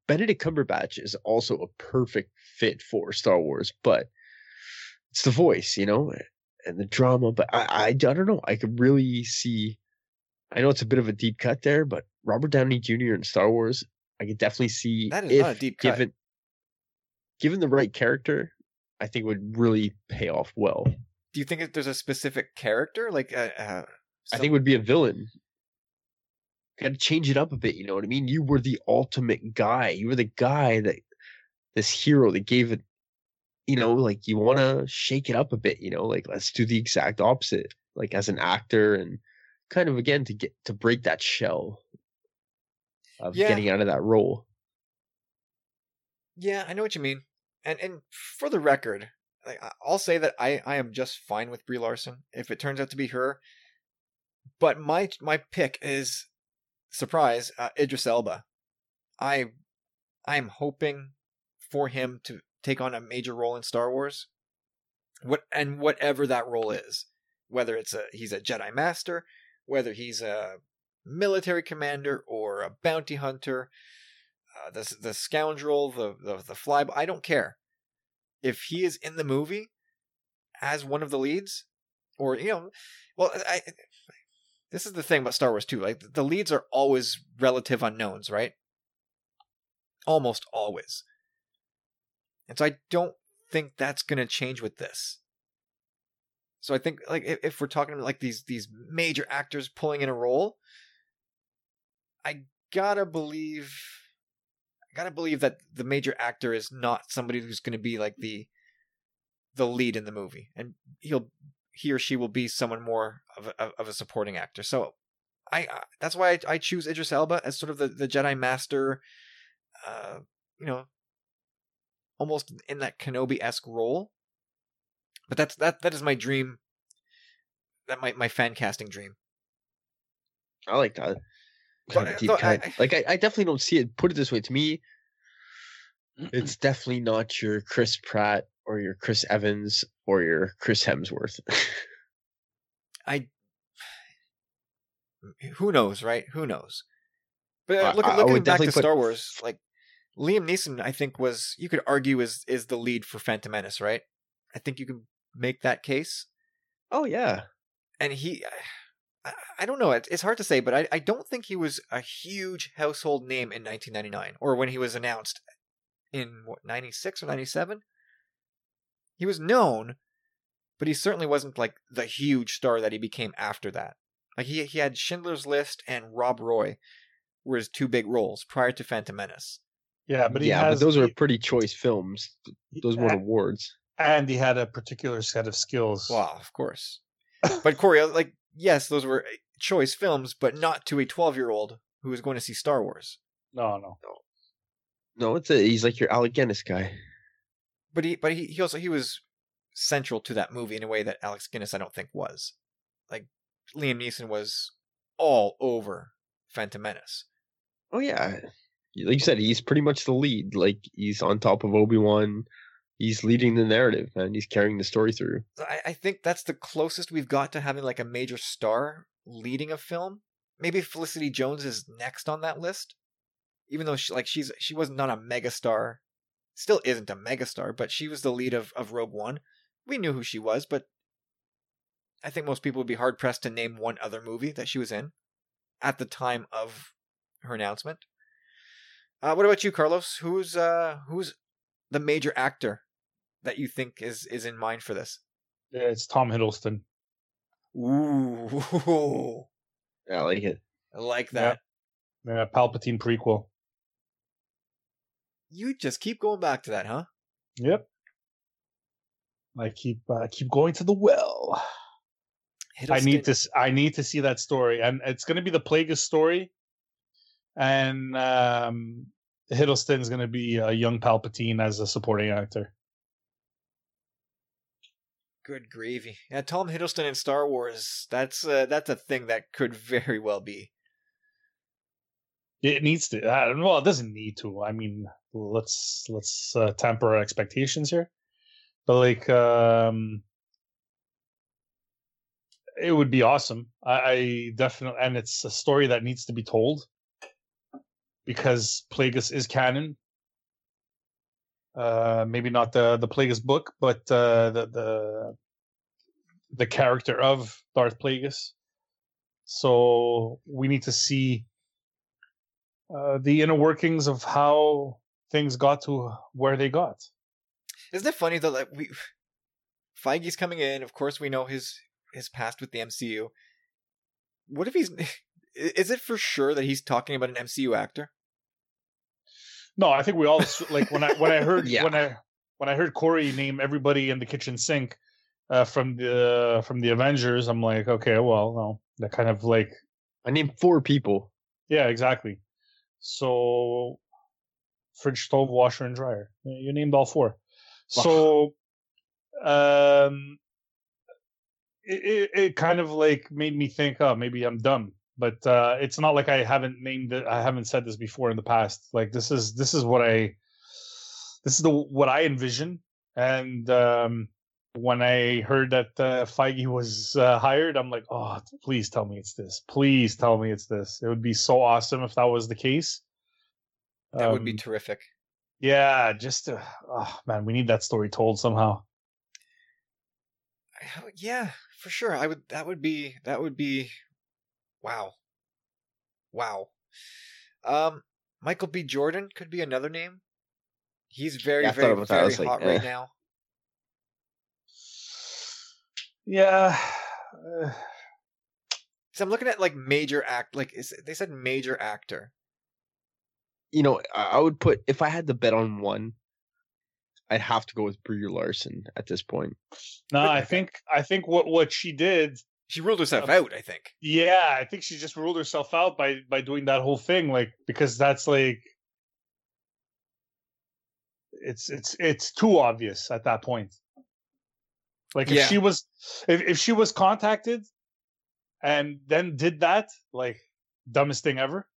Benedict Cumberbatch is also a perfect fit for Star Wars, but it's the voice, you know, and the drama. But I, I, I don't know. I could really see. I know it's a bit of a deep cut there, but Robert Downey Jr. in Star Wars, I could definitely see That is if not a deep cut. given given the right character, I think would really pay off well. Do you think there's a specific character like uh, uh, I some- think would be a villain. Got to change it up a bit, you know what I mean? You were the ultimate guy. You were the guy that this hero that gave it, you know, like you want to shake it up a bit, you know, like let's do the exact opposite, like as an actor and kind of again to get to break that shell of Yeah. getting out of that role. Yeah, I know what you mean. And and for the record, I'll say that I I am just fine with Brie Larson if it turns out to be her. But my my pick is surprise uh, Idris Elba. I I'm hoping for him to take on a major role in Star Wars. What and whatever that role is, whether it's a he's a Jedi master, whether he's a military commander or a bounty hunter, uh, the the scoundrel, the the the fly. I don't care if he is in the movie as one of the leads, or you know, well, I. This is the thing about Star Wars too. Like the leads are always relative unknowns, right? Almost always. And so I don't think that's going to change with this. So I think like if, if we're talking about like these these major actors pulling in a role, I gotta believe I gotta believe that the major actor is not somebody who's going to be like the the lead in the movie, and he'll he or she will be someone more of a, of a supporting actor. So I, I that's why I, I choose Idris Elba as sort of the the Jedi Master, uh, you know, almost in that Kenobi esque role. But that's that that is my dream. That my my fan casting dream. I like that. But, Kind of deep though, cut. I- like I, I definitely don't see it. Put it this way, to me, it's definitely not your Chris Pratt or your Chris Evans or your Chris Hemsworth. [laughs] I who knows, right? Who knows? But uh, look, I looking back to put- Star Wars, like Liam Neeson, I think was you could argue is is the lead for Phantom Menace, right? I think you can make that case. oh yeah, and he I, I don't know it's hard to say but I, I don't think he was a huge household name in 1999 or when he was announced in what 96 or 97 he was known but he certainly wasn't like the huge star that he became after that like he, he had schindler's list and rob roy were his two big roles prior to phantom menace Yeah, but he yeah, has but those were he- pretty choice films. Those won a- awards. and he had a particular set of skills. well of course [laughs] but corey like yes those were eh, choice films but not to a 12 year old who was going to see star wars No, No, no. No, it's a, he's like your Alec Guinness guy. But he but he, he also he was central to that movie in a way that Alex Guinness I don't think was. Like Liam Neeson was all over Phantom Menace. Oh yeah, like you said, he's pretty much the lead. Like he's on top of Obi Wan. He's leading the narrative, and he's carrying the story through. I, I think that's the closest we've got to having like a major star leading a film. Maybe Felicity Jones is next on that list, even though she, like she's she was not a megastar, still isn't a megastar, but she was the lead of of Rogue One. We knew who she was, but I think most people would be hard pressed to name one other movie that she was in at the time of her announcement. Uh, what about you, Carlos? Who's uh who's the major actor that you think is is in mind for this? Yeah, It's Tom Hiddleston. Ooh, [laughs] Yeah, I like it. I like that. Yeah, Palpatine prequel. You just keep going back to that, huh? Yep. I keep uh, keep going to the well. I need to I need to see that story, and it's going to be the Plagueis story, and um, Hiddleston's going to be a young Palpatine as a supporting actor. Good gravy. Yeah, Tom Hiddleston in Star Wars. That's uh, that's a thing that could very well be. It needs to. I. Well, it doesn't need to. I mean, let's let's uh, temper our expectations here. But like, um, it would be awesome. I, I definitely, and it's a story that needs to be told because Plagueis is canon. Uh, maybe not the the Plagueis book, but uh, the the the character of Darth Plagueis. So we need to see uh, the inner workings of how things got to where they got. Isn't it funny though that we Feige's coming in? Of course, we know his his past with the MCU. What if he's? [laughs] Is it for sure that he's talking about an MCU actor? No, I think we all like when I when I heard [laughs] Yeah. when I when I heard Corey name everybody in the kitchen sink uh, from the from the Avengers. I'm like, okay, well, no, that kind of like I named four people. yeah, exactly. So, fridge, stove, washer, and dryer. You named all four. So, um, it, it it kind of like made me think, oh, maybe I'm dumb. But uh, it's not like I haven't named it. I haven't said this before in the past. Like this is this is what I this is the what I envision. And um, when I heard that uh, Feige was uh, hired, I'm like, oh, please tell me it's this. Please tell me it's this. It would be so awesome if that was the case. That would be Um, terrific. yeah, just uh, oh man, we need that story told somehow. Yeah, for sure. I would. That would be. That would be. Wow. Wow. Um, Michael B. Jordan could be another name. He's very, Yeah, very, about that. I very was like, hot eh. right now. Yeah, [sighs] uh, So I'm looking at like major act. Like is- they said, major actor. You know, I, I would put if I had to bet on one, I'd have to go with Brie Larson at this point. no, I think I think what what she did. She ruled herself Um, out. I think. Yeah, I think she just ruled herself out by by doing that whole thing, like because that's like it's it's it's too obvious at that point. Like if Yeah. she was, if if she was contacted, and then did that, like dumbest thing ever.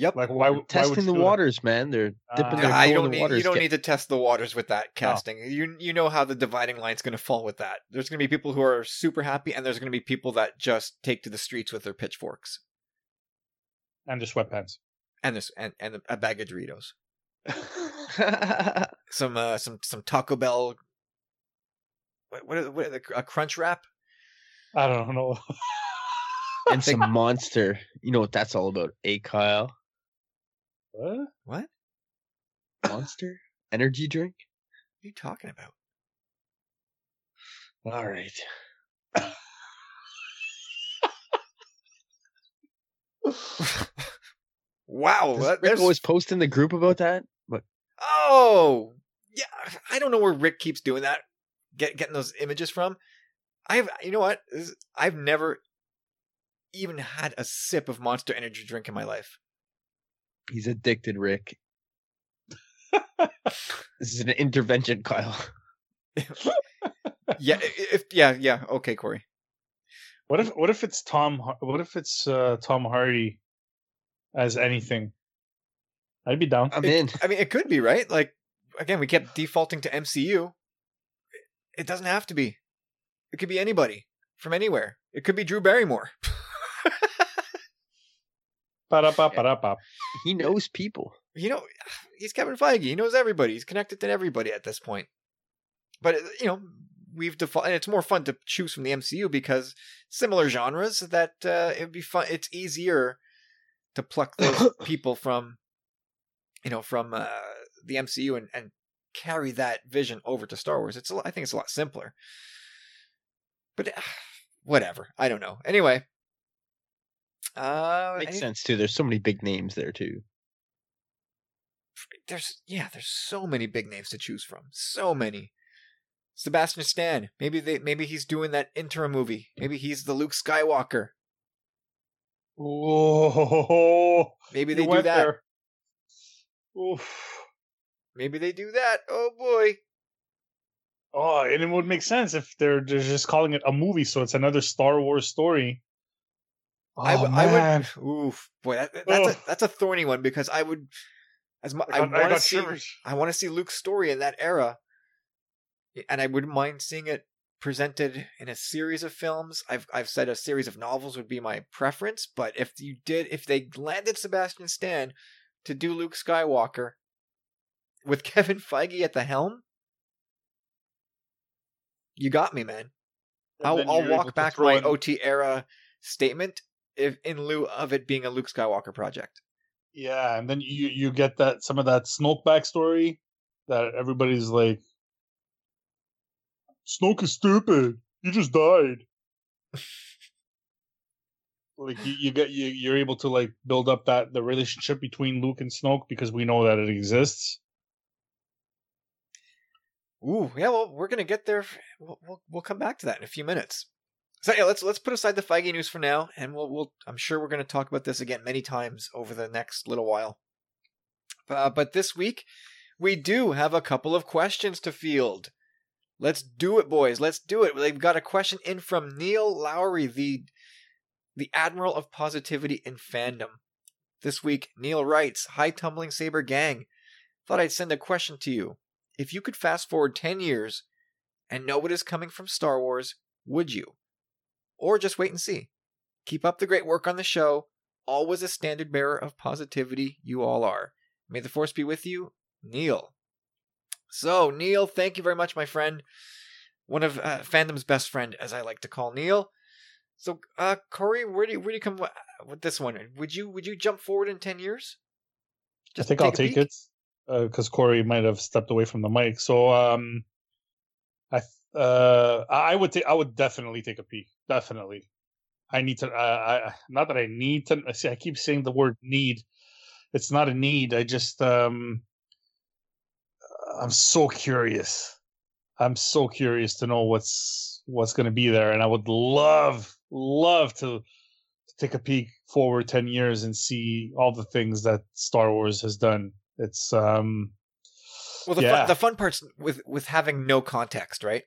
Yep. Like why? would- why Testing she the do that? waters, man. They're dipping Ah. their I don't in the need waters. you don't need to test the waters with that casting. You you know how the dividing line's going to fall with that. There's going to be people who are super happy, and there's going to be people that just take to the streets with their pitchforks and the sweatpants. and this and, and a bag of Doritos, [laughs] some uh, some some Taco Bell. What what, are- what are the- a crunch wrap? I don't know. [laughs] and some monster. You know what that's all about, eh, Kyle? What? What? Monster energy drink. What are you talking about? All right. Wow, Does that- Rick always post in the group about that. But Oh, yeah. I don't know where Rick keeps doing that, get, getting those images from. I've, you know what? I've never even had a sip of Monster Energy drink in my life. He's addicted, Rick. [laughs] this is an intervention, Kyle. Yeah, if yeah, yeah. Okay, Corey. What if what if it's Tom? What if it's uh, Tom Hardy as anything? I'd be down. I'm It- in. I mean, it could be right. Like again, we kept defaulting to MCU. It doesn't have to be. It could be anybody from anywhere. It could be Drew Barrymore. [laughs] Ba-da-ba, ba-da-ba. He knows people. you know, [sighs] he's Kevin Feige. He knows everybody. He's connected to everybody at this point. But you know, we've default, and it's more fun to choose from the MCU because similar genres. That uh, it'd be fun. It's easier to pluck those [coughs] people from, you know, from uh, the MCU and, and carry that vision over to Star Wars. It's a, lot- I think it's a lot simpler. But uh, [sighs] whatever. I don't know. Anyway. Uh, Makes sense too. There's so many big names there too. there's yeah, there's so many big names to choose from. So many. Sebastian Stan. Maybe they maybe he's doing that interim movie. Maybe he's the Luke Skywalker. Oh, [laughs] Maybe they do that. Oof. Maybe they do that. Oh boy. Oh, and it would make sense if they're they're just calling it a movie, so it's another Star Wars story. Oh, I, w- I would oof boy that, that's a that's a thorny one because I would as much I, I want to see shivers. I want to see Luke's story in that era. And I wouldn't mind seeing it presented in a series of films. I've I've said a series of novels would be my preference, but if you did if they landed Sebastian Stan to do Luke Skywalker with [laughs] Kevin Feige at the helm, you got me, man. And I'll I'll walk back my in- OT era statement if in lieu of it being a Luke Skywalker project. Yeah, and then you you get that some of that Snoke backstory that everybody's like, Snoke is stupid. He just died. [laughs] like you, you get you you're able to like build up that the relationship between Luke and Snoke because we know that it exists. Ooh, yeah. Well, we're gonna get there. We'll, we'll we'll come back to that in a few minutes. So yeah, let's let's put aside the Feige news for now, and we'll we'll. I'm sure we're gonna talk about this again many times over the next little while. Uh, but this week, we do have a couple of questions to field. Let's do it, boys. Let's do it. They've got a question in from Neil Lowry, the the Admiral of Positivity in Fandom. This week, Neil writes, Hi, Tumbling Saber Gang. Thought I'd send a question to you. If you could fast forward 10 years and know what is coming from Star Wars, would you? Or just wait and see. Keep up the great work on the show. Always a standard bearer of positivity, you all are. May the Force be with you, Neil. So, Neil, thank you very much, my friend. One of uh, fandom's best friend, as I like to call Neil. So, uh, Corey, where do you, where do you come with, with this one? Would you would you jump forward in ten years? I think I'll take it because Corey might have stepped away from the mic. So um, I uh I would take I would definitely take a peek. Definitely, I need to. Uh, I not that I need to. I See, I keep saying the word need. It's not a need. I just um, I'm so curious. I'm so curious to know what's what's going to be there, and I would love love to to take a peek forward 10 years and see all the things that Star Wars has done. It's um Well, the yeah. fun, the fun part's with with having no context, right?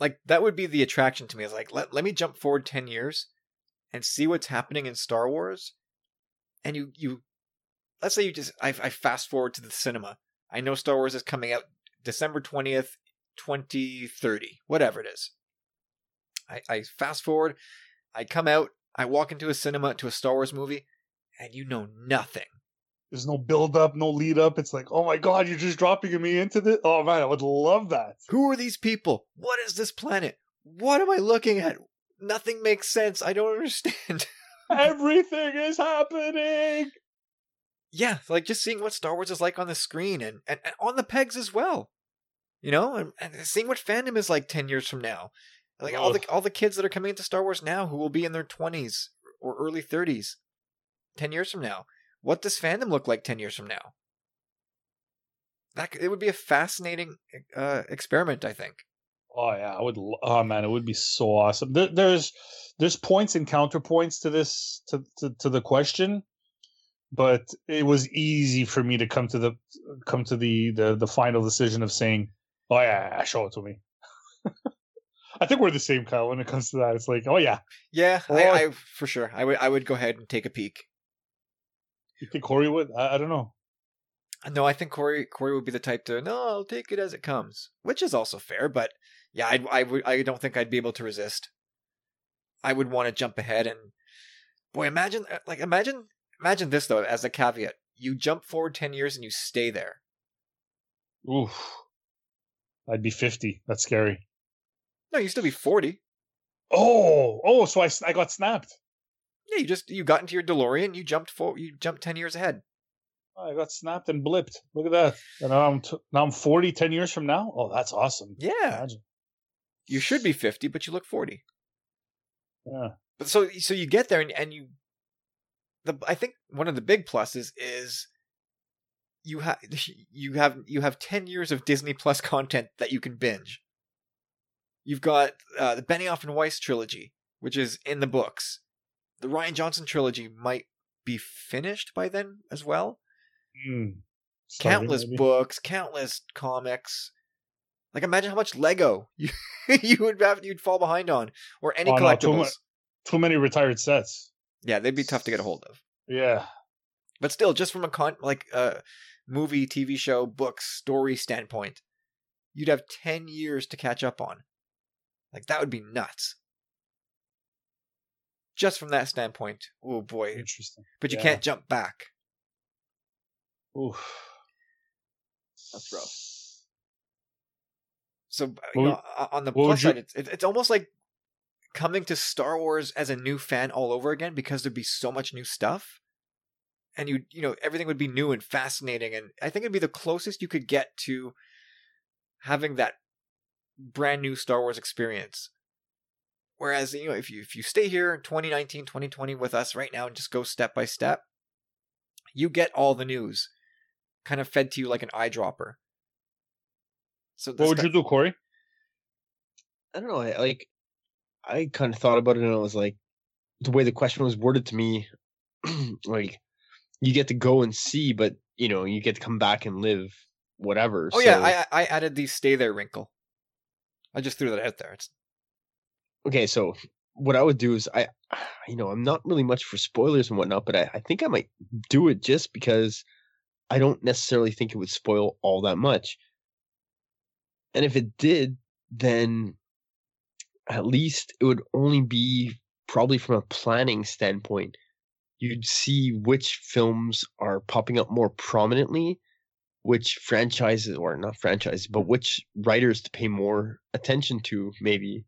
Like that would be the attraction to me. Is like let let me jump forward ten years and see what's happening in Star Wars, and you you let's say you just I, I fast forward to the cinema. I know Star Wars is coming out December twentieth, twenty thirty, whatever it is. I, I fast forward, I come out, I walk into a cinema to a Star Wars movie, and you know nothing. There's no build up, no lead up. It's like, oh my god, you're just dropping me into this. Oh man, I would love that. Who are these people? What is this planet? What am I looking at? Nothing makes sense. I don't [laughs] understand. Everything is happening. yeah, like just seeing what Star Wars is like on the screen and, and, and on the pegs as well. You know, and, and seeing what fandom is like ten years from now. Like all the all the kids that are coming into Star Wars now who will be in their twenties or early thirties, ten years from now. What does fandom look like ten years from now? That it would be a fascinating uh, experiment, I think. Oh yeah, I would. Oh man, it would be so awesome. There, there's there's points and counterpoints to this to, to to the question, but it was easy for me to come to the come to the the the final decision of saying, "Oh yeah, show it to me." [laughs] I think we're the same, Kyle. When it comes to that, it's like, "Oh yeah, Yeah, Or- I, I for sure. I would I would go ahead and take a peek. You think Corey would?" I, I don't know. No, I think Corey Corey would be the type to no, I'll take it as it comes, which is also fair. But yeah, I I would I don't think I'd be able to resist. I would want to jump ahead and boy, imagine uh, like imagine imagine this though as a caveat: you jump forward ten years and you stay there. Oof, I'd be fifty. That's scary. No, you'd still be forty. Oh, oh, so I I got snapped. Yeah, you just you got into your DeLorean, you jumped for you jumped ten years ahead. I got snapped and blipped. Look at that. And now I'm t- now I'm 40 10 years from now. Oh, that's awesome. Yeah, Imagine. you should be fifty, but you look forty. Yeah. But so so you get there and, and you the I think one of the big pluses is you have [laughs] you have you have 10 years of Disney Plus [laughs] content that you can binge. You've got uh, the Benioff and Weiss trilogy, which is in the books. The Rian Johnson trilogy might be finished by then as well. Mm. Countless maybe. books, countless comics. Like imagine how much Lego you [laughs] you would have you'd fall behind on or any Oh, no, too collectibles. Too many retired sets. yeah, they'd be tough to get a hold of. Yeah. but still just from a con like a movie tv show book story standpoint you'd have 10 years to catch up on like that would be nuts just from that standpoint oh boy Interesting. but you Yeah. can't jump back Oof. That's rough. so uh, you know, on the what would plus you- side it's, it's almost like coming to star wars as a new fan all over again because there'd be so much new stuff and you you know everything would be new and fascinating and i think it'd be the closest you could get to having that brand new star wars experience whereas you know if you if you stay here in 2019 2020 with us right now and just go step by step you get all the news kind of fed to you like an eyedropper so What would sta- you do, Corey? I don't know. I, like, I kind of thought about it, and I was like, the way the question was worded to me, [clears throat] like, you get to go and see, but you know, you get to come back and live whatever. oh yeah I, I added the stay there wrinkle i just threw that out there it's okay. So what I would do is, I, [sighs] you know, I'm not really much for spoilers and whatnot, but I, I think I might do it just because I don't necessarily think it would spoil all that much. And if it did, then at least it would only be probably from a planning standpoint. You'd see which films are popping up more prominently, which franchises, or not franchises, but which writers to pay more attention to, maybe.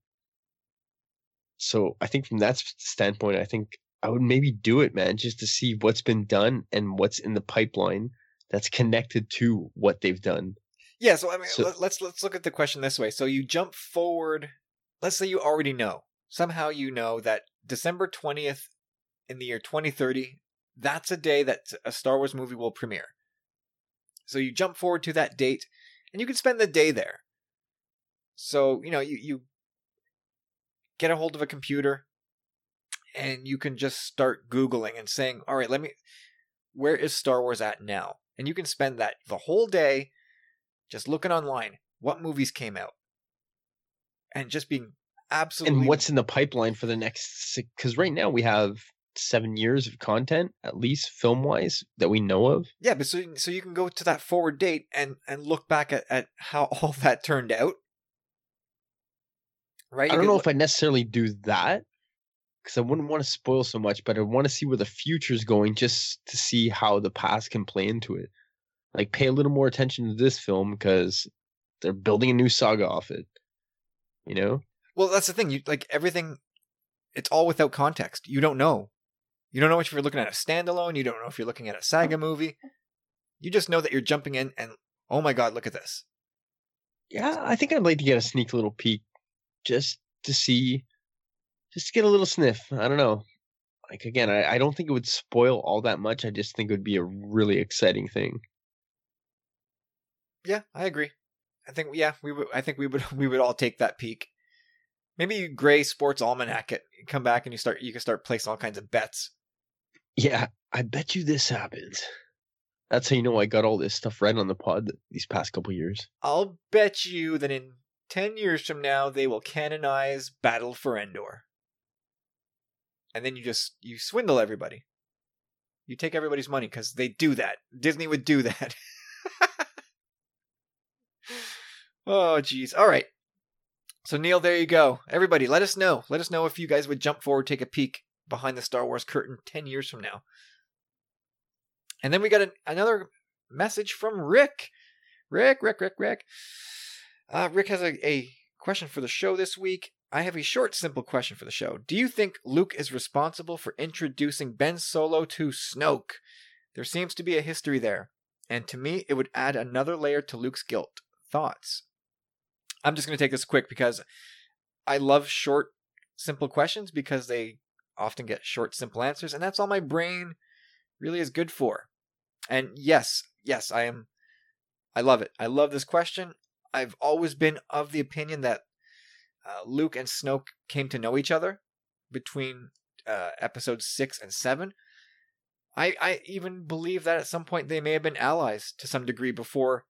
So I think from that standpoint, I think I would maybe do it, man, just to see what's been done and what's in the pipeline that's connected to what they've done. Yeah, so I mean, So- let- let's let's look at the question this way. So you jump forward. Let's say you already know somehow you know that December twentieth in the year twenty thirty. That's a day that a Star Wars movie will premiere. So you jump forward to that date, and you can spend the day there. So you know you you get a hold of a computer, and you can just start googling and saying, "All right, let me. Where is Star Wars at now?" And you can spend that the whole day just looking online what movies came out and just being absolutely And what's in the pipeline for the next? Because right now we have seven years of content, at least film wise, that we know of. Yeah, but so so you can go to that forward date and and look back at, at how [laughs] all that turned out. Right? I don't know if I necessarily do that because I wouldn't want to spoil so much, but I want to see where the future's going just to see how the past can play into it. Like, pay a little more attention to this film because they're building a new saga off it. You know? Well, that's the thing. You like everything. It's all without context. You don't know. You don't know if you're looking at a standalone. You don't know if you're looking at a saga movie. You just know that you're jumping in and oh my god, look at this. Yeah, I think I'd like to get a sneak little peek just to see, just to get a little sniff. I don't know. Like again, I, I don't think it would spoil all that much. I just think it would be a really exciting thing. Yeah, I agree. I think yeah, we would. I think we would. [laughs] We would all take that peek. Maybe you gray sports almanac it. Come back and you start. You can start placing all kinds of bets. Yeah, I bet you this happens. That's how you know I got all this stuff right on the pod these past couple years. I'll bet you that in ten years from now they will canonize Battle for Endor. And then you just you swindle everybody. You take everybody's money because they do that. Disney would do that. [laughs] oh, jeez. All right. So Neil, there you go. Everybody, let us know. Let us know if you guys would jump forward, take a peek behind the Star Wars curtain ten years from now. And then we got an, another message from Rick. Rick, Rick, Rick, Rick. Uh, Rick has a, a question for the show this week. I have a short, simple question for the show. Do you think Luke is responsible for introducing Ben Solo to Snoke? There seems to be a history there, and to me, it would add another layer to Luke's guilt. Thoughts? I'm just going to take this quick because I love short, simple questions because they often get short, simple answers, and that's all my brain really is good for. And yes, yes, I am. I love it. I love this question. I've always been of the opinion that uh, Luke and Snoke came to know each other between uh, episodes six and seven. I I even believe that at some point they may have been allies to some degree before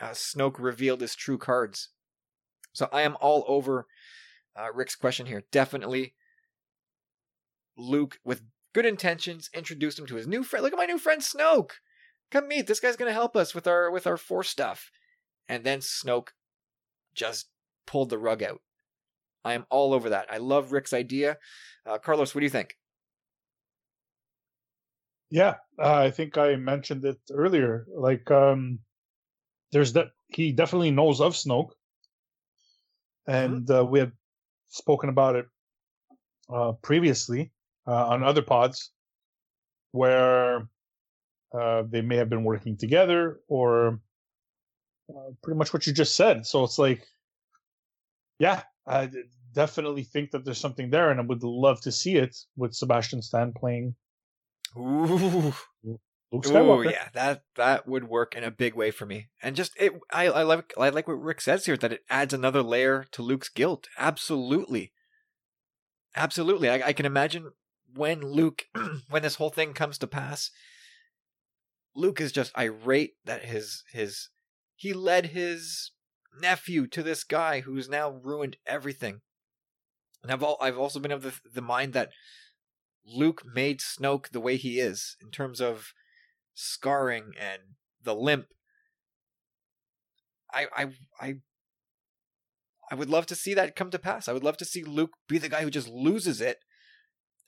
uh, Snoke revealed his true cards. So I am all over uh, Rick's question here. Definitely, Luke with good intentions introduced him to his new friend. Look at my new friend Snoke. Come meet. This guy's gonna help us with our with our force stuff. And then Snoke just pulled the rug out. I am all over that. I love Rick's idea. Uh, Carlos, what do you think? Yeah, uh, I think I mentioned it earlier. Like, um, there's that he definitely knows of Snoke, and uh, we had spoken about it uh, previously uh, on other pods, where uh, they may have been working together, or uh, pretty much what you just said. So it's like, yeah, I definitely think that there's something there, and I would love to see it with Sebastian Stan playing Ooh, Luke Ooh, yeah, that that would work in a big way for me. And just it, I I like I like what Rick says here that it adds another layer to Luke's guilt. Absolutely, absolutely. I, I can imagine when Luke, [clears throat] when this whole thing comes to pass, Luke is just irate that his his he led his nephew to this guy who's now ruined everything. And I've all, I've also been of the the mind that Luke made Snoke the way he is in terms of scarring and the limp. I I I I would love to see that come to pass. I would love to see Luke be the guy who just loses it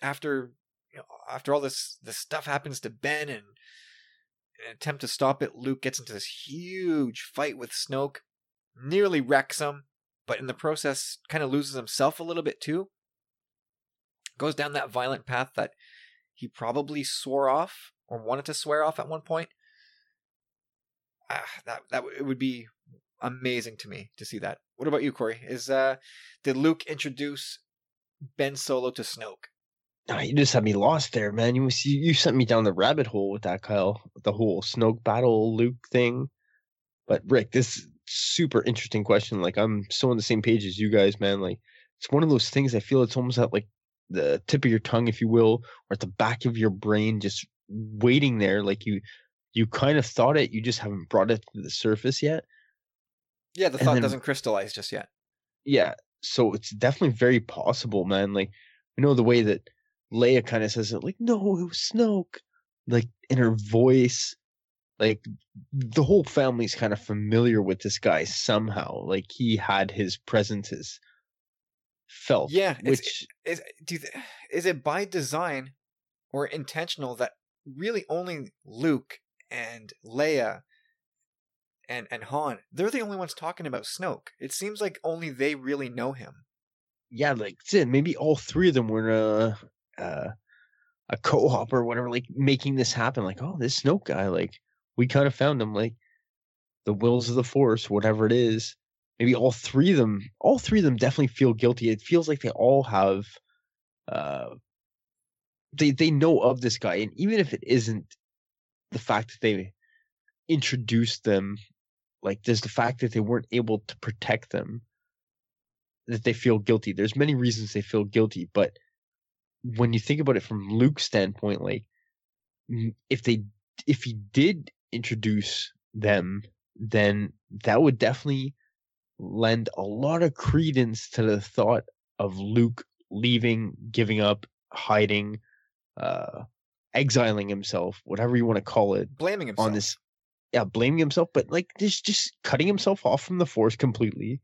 after you know, after all this this stuff happens to Ben and attempt to stop it, Luke gets into this huge fight with Snoke, nearly wrecks him, but in the process kind of loses himself a little bit too. Goes down that violent path that he probably swore off or wanted to swear off at one point. Ah, that that it would be amazing to me to see that. What about you, Corey? Is uh did Luke introduce Ben Solo to Snoke? Nah, you just had me lost there, man. You you, you sent me down the rabbit hole with that, Kyle. The whole Snoke battle Luke thing. But Rick, this super interesting question. Like I'm so on the same page as you guys, man. Like it's one of those things I feel it's almost at like the tip of your tongue, if you will, or at the back of your brain, just waiting there. Like you you kind of thought it, you just haven't brought it to the surface yet. Yeah, the And thought then- doesn't crystallize just yet. Yeah. so it's definitely very possible, man. Like you know the way that Leia kind of says it, like, no, it was Snoke, like in her voice. Like the whole family's kind of familiar with this guy somehow. Like he had his presences felt. Yeah, which is do you th- is it by design or intentional that really only Luke and Leia and and Han they're the only ones talking about Snoke. It seems like only they really know him. yeah, like maybe all three of them were in a uh, a co-op or whatever, like making this happen. Like, oh, this Snoke guy, like we kind of found him, like the wills of the Force, whatever it is. Maybe all three of them, all three of them definitely feel guilty. It feels like they all have, uh, they they know of this guy, and even if it isn't the fact that they introduced them, like there's the fact that they weren't able to protect them that they feel guilty. There's many reasons they feel guilty, but when you think about it from Luke's standpoint, like if they if he did introduce them, then that would definitely lend a lot of credence to the thought of Luke leaving, giving up, hiding, uh exiling himself, whatever you want to call it, Blaming himself. on this yeah blaming himself but like just just cutting himself off from the force completely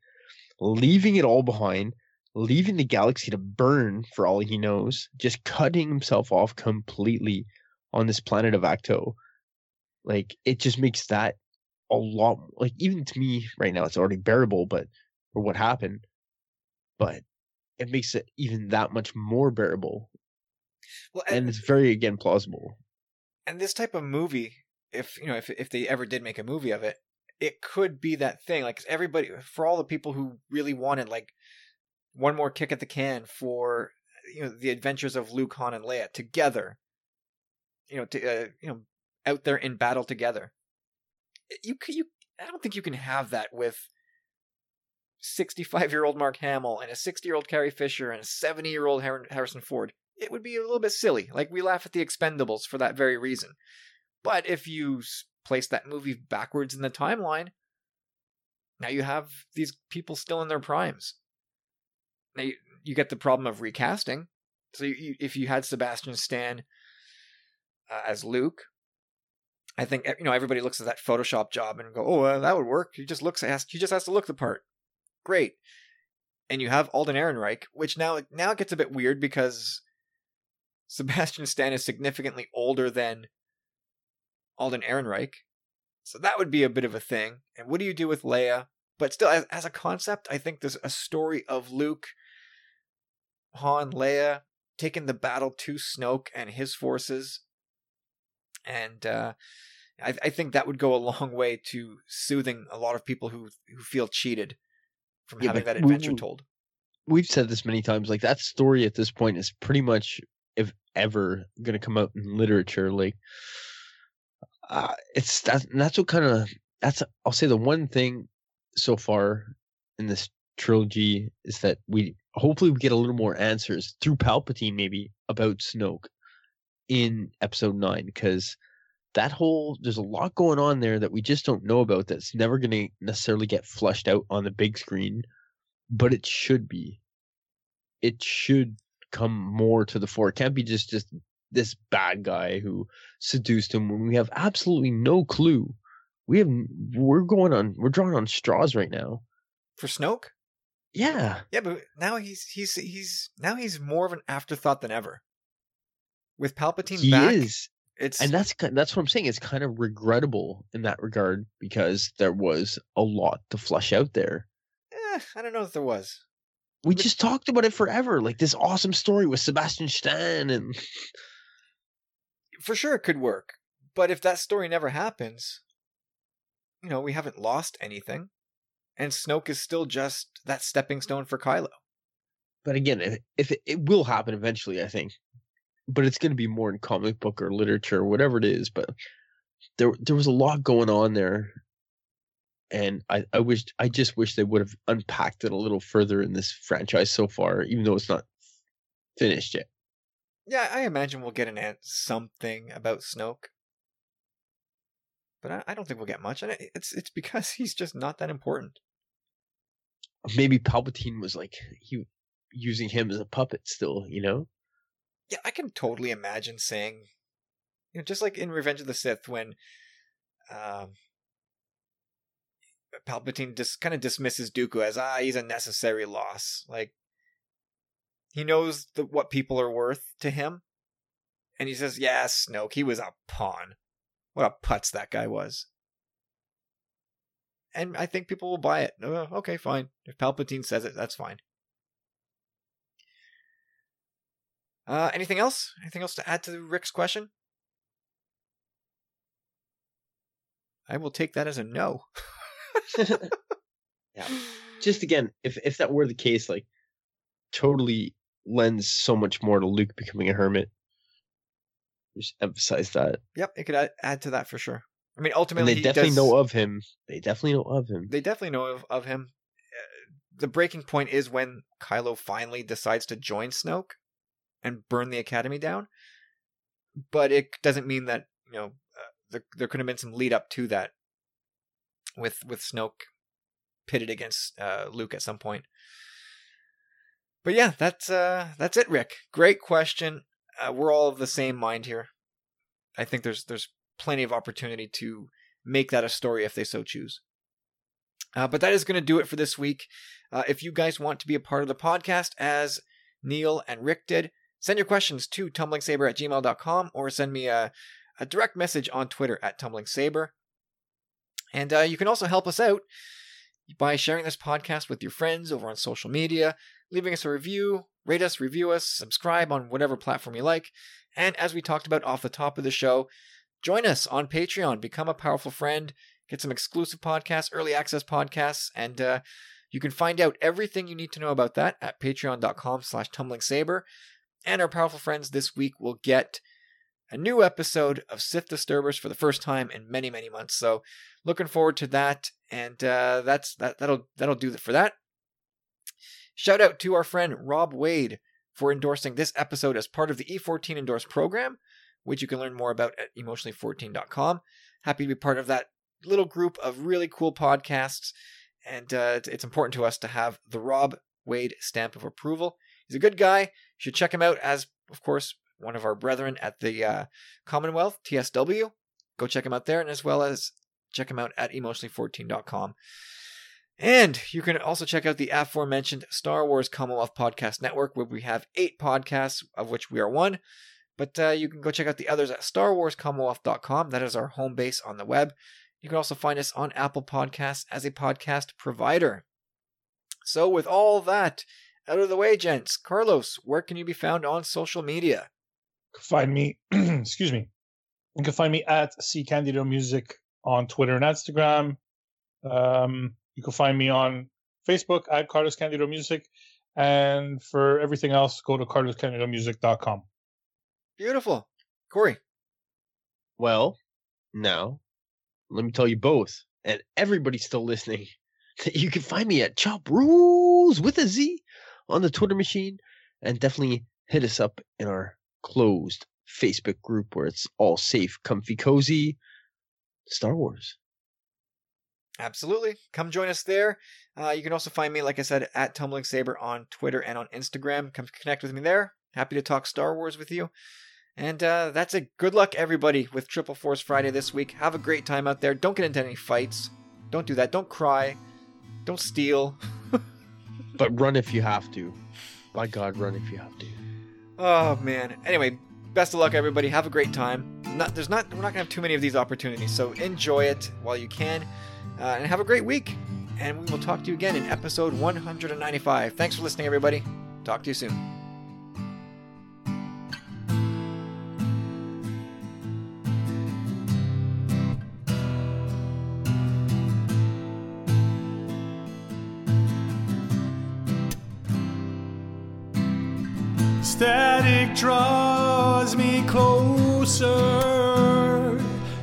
leaving it all behind leaving the galaxy to burn for all he knows just cutting himself off completely on this planet of Ahch-To. Like it just makes that a lot like even to me right now it's already bearable but for what happened but it makes it even that much more bearable. Well, and it's very again plausible. And this type of movie if you know if if they ever did make a movie of it it could be that thing like everybody for all the people who really wanted like one more kick at the can for you know the adventures of Luke Han and Leia together you know to uh, you know out there in battle together you you I don't think you can have that with 65 year old Mark Hamill and a 60 year old Carrie Fisher and a 70 year old Harrison Ford it would be a little bit silly. Like we laugh at the Expendables for that very reason. But if you place that movie backwards in the timeline, now you have these people still in their primes. Now you, get the problem of recasting. So you, if you had Sebastian Stan uh, as Luke, I think you know everybody looks at that Photoshop job and go, "Oh, uh, that would work." He just looks has he just has to look the part. Great. And you have Alden Ehrenreich, which now now it gets a bit weird because Sebastian Stan is significantly older than Alden Ehrenreich. So that would be a bit of a thing. And what do you do with Leia? But still, as, as a concept, I think there's a story of Luke, Han, Leia taking the battle to Snoke and his forces. And uh, I, I think that would go a long way to soothing a lot of people who who feel cheated from Yeah, having that adventure we- told. we've said this many times like that story at this point is pretty much if ever going to come out in literature like uh, it's that that's what kind of that's i'll say the one thing so far in this trilogy is that we hopefully we get a little more answers through palpatine maybe about snoke in episode 9 because that whole there's a lot going on there that we just don't know about that's never going to necessarily get flushed out on the big screen but it should be it should come more to the fore. It can't be just just this bad guy who seduced him when we have absolutely no clue. We have we're going on we're drawing on straws right now. For Snoke? Yeah. Yeah, but now he's he's he's now he's more of an afterthought than ever. With Palpatine He back, is. it's And that's that's what I'm saying. It's kind of regrettable in that regard because there was a lot to flush out there. eh, I don't know if there was. We But- just talked about it forever, like this awesome story with Sebastian Stan and For sure, it could work, but if that story never happens, you know, we haven't lost anything, and Snoke is still just that stepping stone for Kylo. but again, if, if it, it will happen eventually, I think, but it's going to be more in comic book or literature, or whatever it is. But there, there was a lot going on there, and I, I wish, I just wish they would have unpacked it a little further in this franchise so far, even though it's not finished yet. Yeah, I imagine we'll get an ant something about Snoke, but I, I don't think we'll get much, and it- it's it's because [laughs] he's just not that important. Maybe Palpatine was like he using him as a puppet still, you know? Yeah, I can totally imagine saying, you know, just like in Revenge of the Sith when um, Palpatine just kind of dismisses Dooku as ah, he's a necessary loss. Like he knows the, what people are worth to him, and he says, "Yeah, Snoke, he was a pawn. What a putz that guy was." And I think people will buy it. Uh, okay, fine. If Palpatine says it, that's fine. Uh, anything else? Anything else to add to Rick's question? I will take that as a no. [laughs] yeah. Just again, if if that were the case, like totally lends so much more to Luke becoming a hermit. Just emphasize that. Yep, it could add, add to that for sure. I mean, ultimately, and they definitely does, know of him. They definitely know of him. They definitely know of, of him. The breaking point is when Kylo finally decides to join Snoke and burn the Academy down. But it doesn't mean that you know uh, there, there could have been some lead up to that with with Snoke pitted against uh, Luke at some point. But yeah, that's uh, that's it, Rick. Great question. Uh, we're all of the same mind here. I think there's there's plenty of opportunity to make that a story if they so choose. Uh, but that is going to do it for this week. Uh, if you guys want to be a part of the podcast, as Neil and Rick did, send your questions to tumblingsaber at gmail.com or send me a, a direct message on Twitter at tumblingsaber. And uh, you can also help us out by sharing this podcast with your friends over on social media, leaving us a review, rate us, review us, subscribe on whatever platform you like. And as we talked about off the top of the show, join us on Patreon, become a powerful friend, get some exclusive podcasts, early access podcasts, and uh, you can find out everything you need to know about that at patreon.com slash tumblingsaber. And our powerful friends this week will get a new episode of Sith Disturbers for the first time in many, many months. So looking forward to that. And uh, that's that that'll that'll do it for that. Shout out to our friend Rob Wade for endorsing this episode as part of the E14 Endorse program, which you can learn more about at emotionally14.com. Happy to be part of that little group of really cool podcasts. And uh, it's important to us to have the Rob Wade stamp of approval. He's a good guy. You should check him out as, of course, one of our brethren at the uh, Commonwealth, TSW. Go check him out there, and as well as check him out at emotionally14.com. And you can also check out the aforementioned Star Wars Commonwealth Podcast Network, where we have eight podcasts, of which we are one. But uh, you can go check out the others at starwarscommonwealth.com. That is our home base on the web. You can also find us on Apple Podcasts as a podcast provider. So, with all that out of the way, gents, Carlos, where can you be found on social media? find me, [clears throat] excuse me, you can find me at C Candido Music on Twitter and Instagram. Um, you can find me on Facebook at Carlos Candido Music. And for everything else, go to carloscandidomusic.com. Beautiful. Corey. Well, now, let me tell you both, and everybody still listening, [laughs] that you can find me at Chop Rules with a Z on the Twitter machine. And definitely hit us up in our closed Facebook group where it's all safe, comfy, cozy. Star Wars. Absolutely. Come join us there. Uh, you can also find me, like I said, at Tumbling Saber on Twitter and on Instagram. Come connect with me there. Happy to talk Star Wars with you. And uh, that's it. Good luck, everybody, with Triple Force Friday this week. Have a great time out there. Don't get into any fights. Don't do that. Don't cry. Don't steal. [laughs] but run if you have to. By God, run if you have to. Oh man. Anyway, best of luck, everybody. Have a great time. Not, there's not. We're not gonna have too many of these opportunities, so enjoy it while you can, uh, and have a great week. And we will talk to you again in episode 195. Thanks for listening, everybody. Talk to you soon. Draws me closer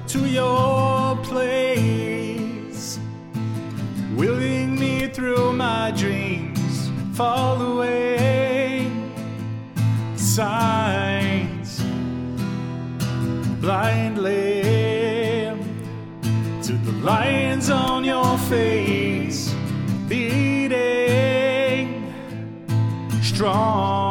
to your place, willing me through my dreams, fall away. Signs blindly to the lines on your face, beating. strong,